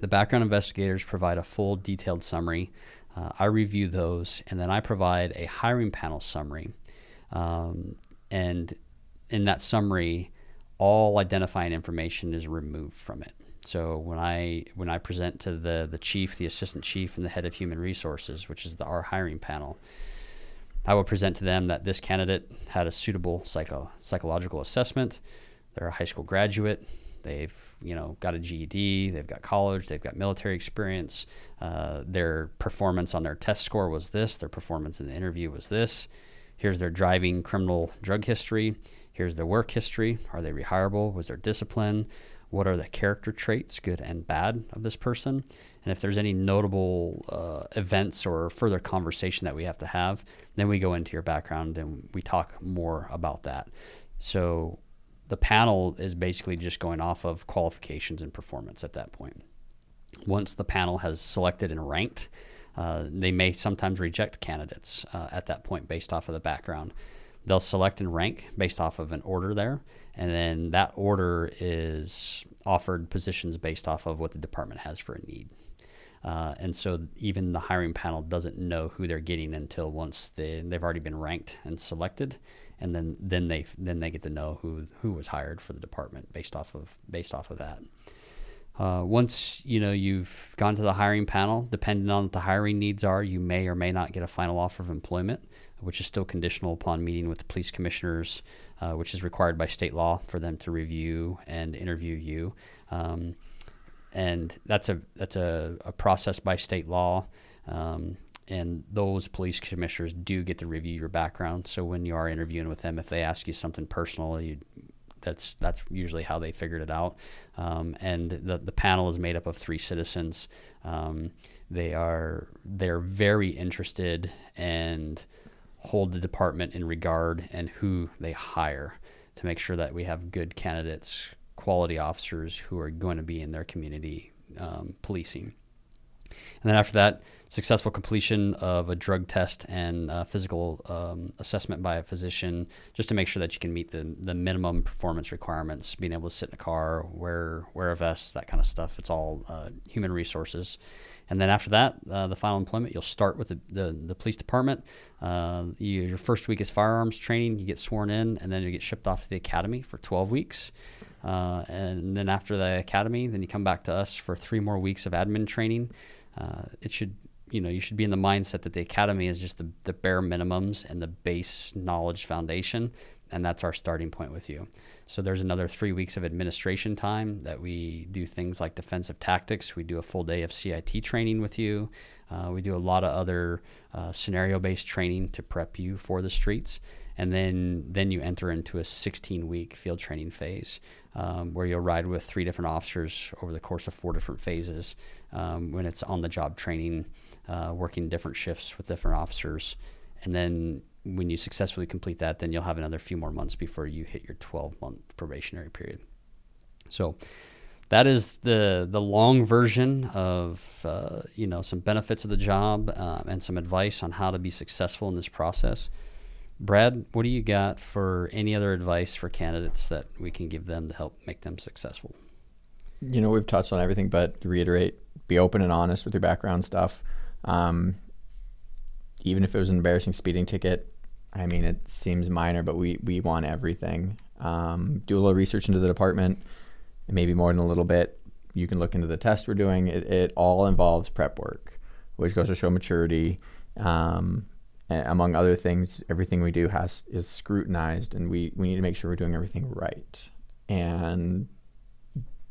the background investigators provide a full detailed summary. Uh, I review those, and then I provide a hiring panel summary. Um, and in that summary, all identifying information is removed from it. So when I when I present to the the chief, the assistant chief, and the head of human resources, which is the, our hiring panel, I will present to them that this candidate had a suitable psycho, psychological assessment. They're a high school graduate. They've you know got a GED. They've got college. They've got military experience. Uh, their performance on their test score was this. Their performance in the interview was this. Here's their driving criminal drug history. Here's their work history. Are they rehireable? Was there discipline? What are the character traits, good and bad, of this person? And if there's any notable uh, events or further conversation that we have to have, then we go into your background and we talk more about that. So the panel is basically just going off of qualifications and performance at that point. Once the panel has selected and ranked, uh, they may sometimes reject candidates uh, at that point based off of the background. They'll select and rank based off of an order there, and then that order is offered positions based off of what the department has for a need. Uh, and so even the hiring panel doesn't know who they're getting until once they, they've already been ranked and selected, and then, then they then they get to know who who was hired for the department based off of based off of that. Uh, once you know you've gone to the hiring panel, depending on what the hiring needs are, you may or may not get a final offer of employment, which is still conditional upon meeting with the police commissioners, uh, which is required by state law for them to review and interview you. Um, and that's a that's a, a process by state law. Um, and those police commissioners do get to review your background. So when you are interviewing with them, if they ask you something personal, you, that's that's usually how they figured it out. Um, and the the panel is made up of three citizens. Um, they are they're very interested and hold the department in regard and who they hire to make sure that we have good candidates quality officers who are going to be in their community um, policing. And then after that, successful completion of a drug test and physical um, assessment by a physician, just to make sure that you can meet the, the minimum performance requirements, being able to sit in a car, wear wear a vest, that kind of stuff. It's all uh, human resources. And then after that, uh, the final employment, you'll start with the, the, the police department. Uh, you, your first week is firearms training. You get sworn in, and then you get shipped off to the academy for 12 weeks. Uh, and then after the academy, then you come back to us for three more weeks of admin training. Uh, it should, you know, you should be in the mindset that the academy is just the, the bare minimums and the base knowledge foundation, and that's our starting point with you. So there's another three weeks of administration time that we do things like defensive tactics. We do a full day of CIT training with you. Uh, we do a lot of other uh, scenario-based training to prep you for the streets and then then you enter into a 16 week field training phase um, where you'll ride with three different officers over the course of four different phases um, when it's on the job training uh, working different shifts with different officers. And then when you successfully complete that then you'll have another few more months before you hit your 12 month probationary period. So that is the the long version of uh, you know some benefits of the job uh, and some advice on how to be successful in this process Brad, what do you got for any other advice for candidates that we can give them to help make them successful? You know, we've touched on everything, but reiterate, be open and honest with your background stuff. Um, even if it was an embarrassing speeding ticket, I mean, it seems minor, but we we want everything. Um, do a little research into the department, maybe more than a little bit. You can look into the test we're doing. It, it all involves prep work, which goes to show maturity. Um, among other things, everything we do has is scrutinized, and we we need to make sure we're doing everything right and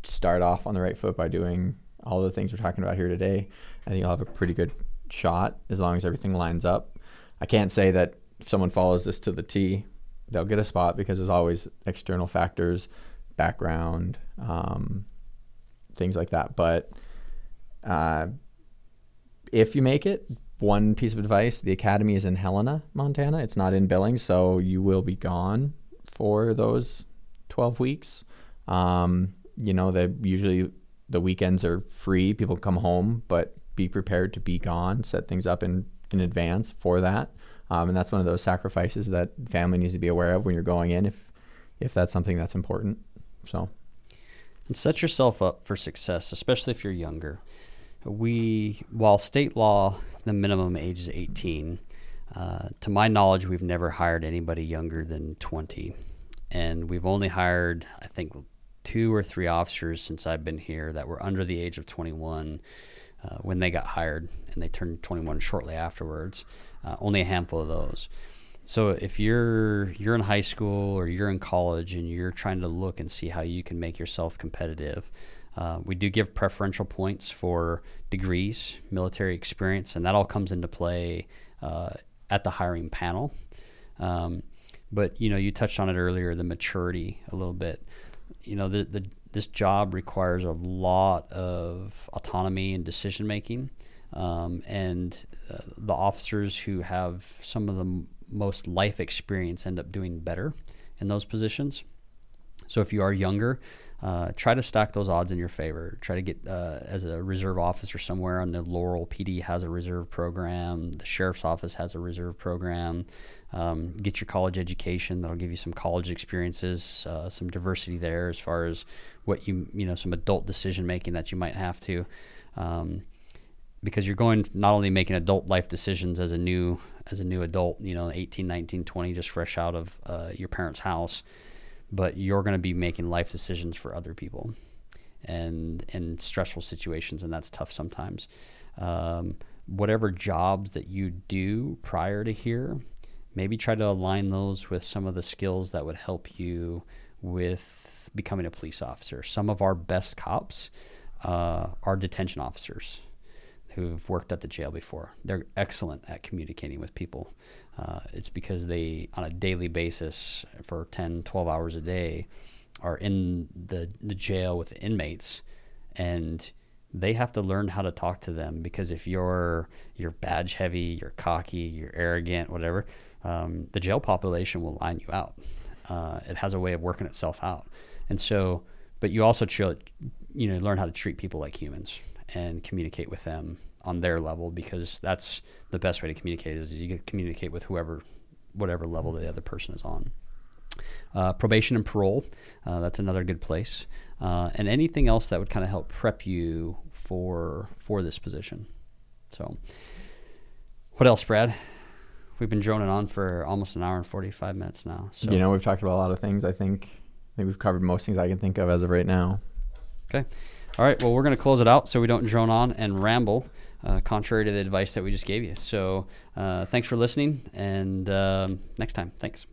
start off on the right foot by doing all the things we're talking about here today. I think you'll have a pretty good shot as long as everything lines up. I can't say that if someone follows this to the T, they'll get a spot because there's always external factors, background, um, things like that. But uh, if you make it, one piece of advice the academy is in Helena, Montana. It's not in Billings, so you will be gone for those 12 weeks. Um, you know, they usually the weekends are free. People come home, but be prepared to be gone. Set things up in, in advance for that. Um, and that's one of those sacrifices that family needs to be aware of when you're going in, if if that's something that's important. So, and set yourself up for success, especially if you're younger. We, while state law, the minimum age is 18. Uh, to my knowledge, we've never hired anybody younger than 20, and we've only hired, I think, two or three officers since I've been here that were under the age of 21 uh, when they got hired, and they turned 21 shortly afterwards. Uh, only a handful of those. So if you're you're in high school or you're in college and you're trying to look and see how you can make yourself competitive, uh, we do give preferential points for degrees, military experience, and that all comes into play uh, at the hiring panel. Um, but you know, you touched on it earlier, the maturity a little bit. You know, the, the this job requires a lot of autonomy and decision making. Um, and uh, the officers who have some of the m- most life experience end up doing better in those positions. So if you are younger, uh, try to stack those odds in your favor. Try to get uh, as a reserve officer somewhere. On the Laurel PD has a reserve program. The sheriff's office has a reserve program. Um, get your college education. That'll give you some college experiences, uh, some diversity there as far as what you you know some adult decision making that you might have to. Um, because you're going not only making adult life decisions as a new as a new adult you know 18 19 20 just fresh out of uh, your parents house but you're going to be making life decisions for other people and in stressful situations and that's tough sometimes um, whatever jobs that you do prior to here maybe try to align those with some of the skills that would help you with becoming a police officer some of our best cops uh, are detention officers who've worked at the jail before. They're excellent at communicating with people. Uh, it's because they, on a daily basis, for 10, 12 hours a day, are in the, the jail with the inmates and they have to learn how to talk to them because if you're you're badge heavy, you're cocky, you're arrogant, whatever, um, the jail population will line you out. Uh, it has a way of working itself out, and so, but you also you know learn how to treat people like humans and communicate with them on their level because that's the best way to communicate is you can communicate with whoever whatever level the other person is on. Uh, probation and parole uh, that's another good place. Uh, and anything else that would kind of help prep you for for this position. So what else brad? We've been droning on for almost an hour and 45 minutes now so you know we've talked about a lot of things. I think i think we've covered most things i can think of as of right now. Okay. All right, well, we're going to close it out so we don't drone on and ramble, uh, contrary to the advice that we just gave you. So, uh, thanks for listening, and um, next time, thanks.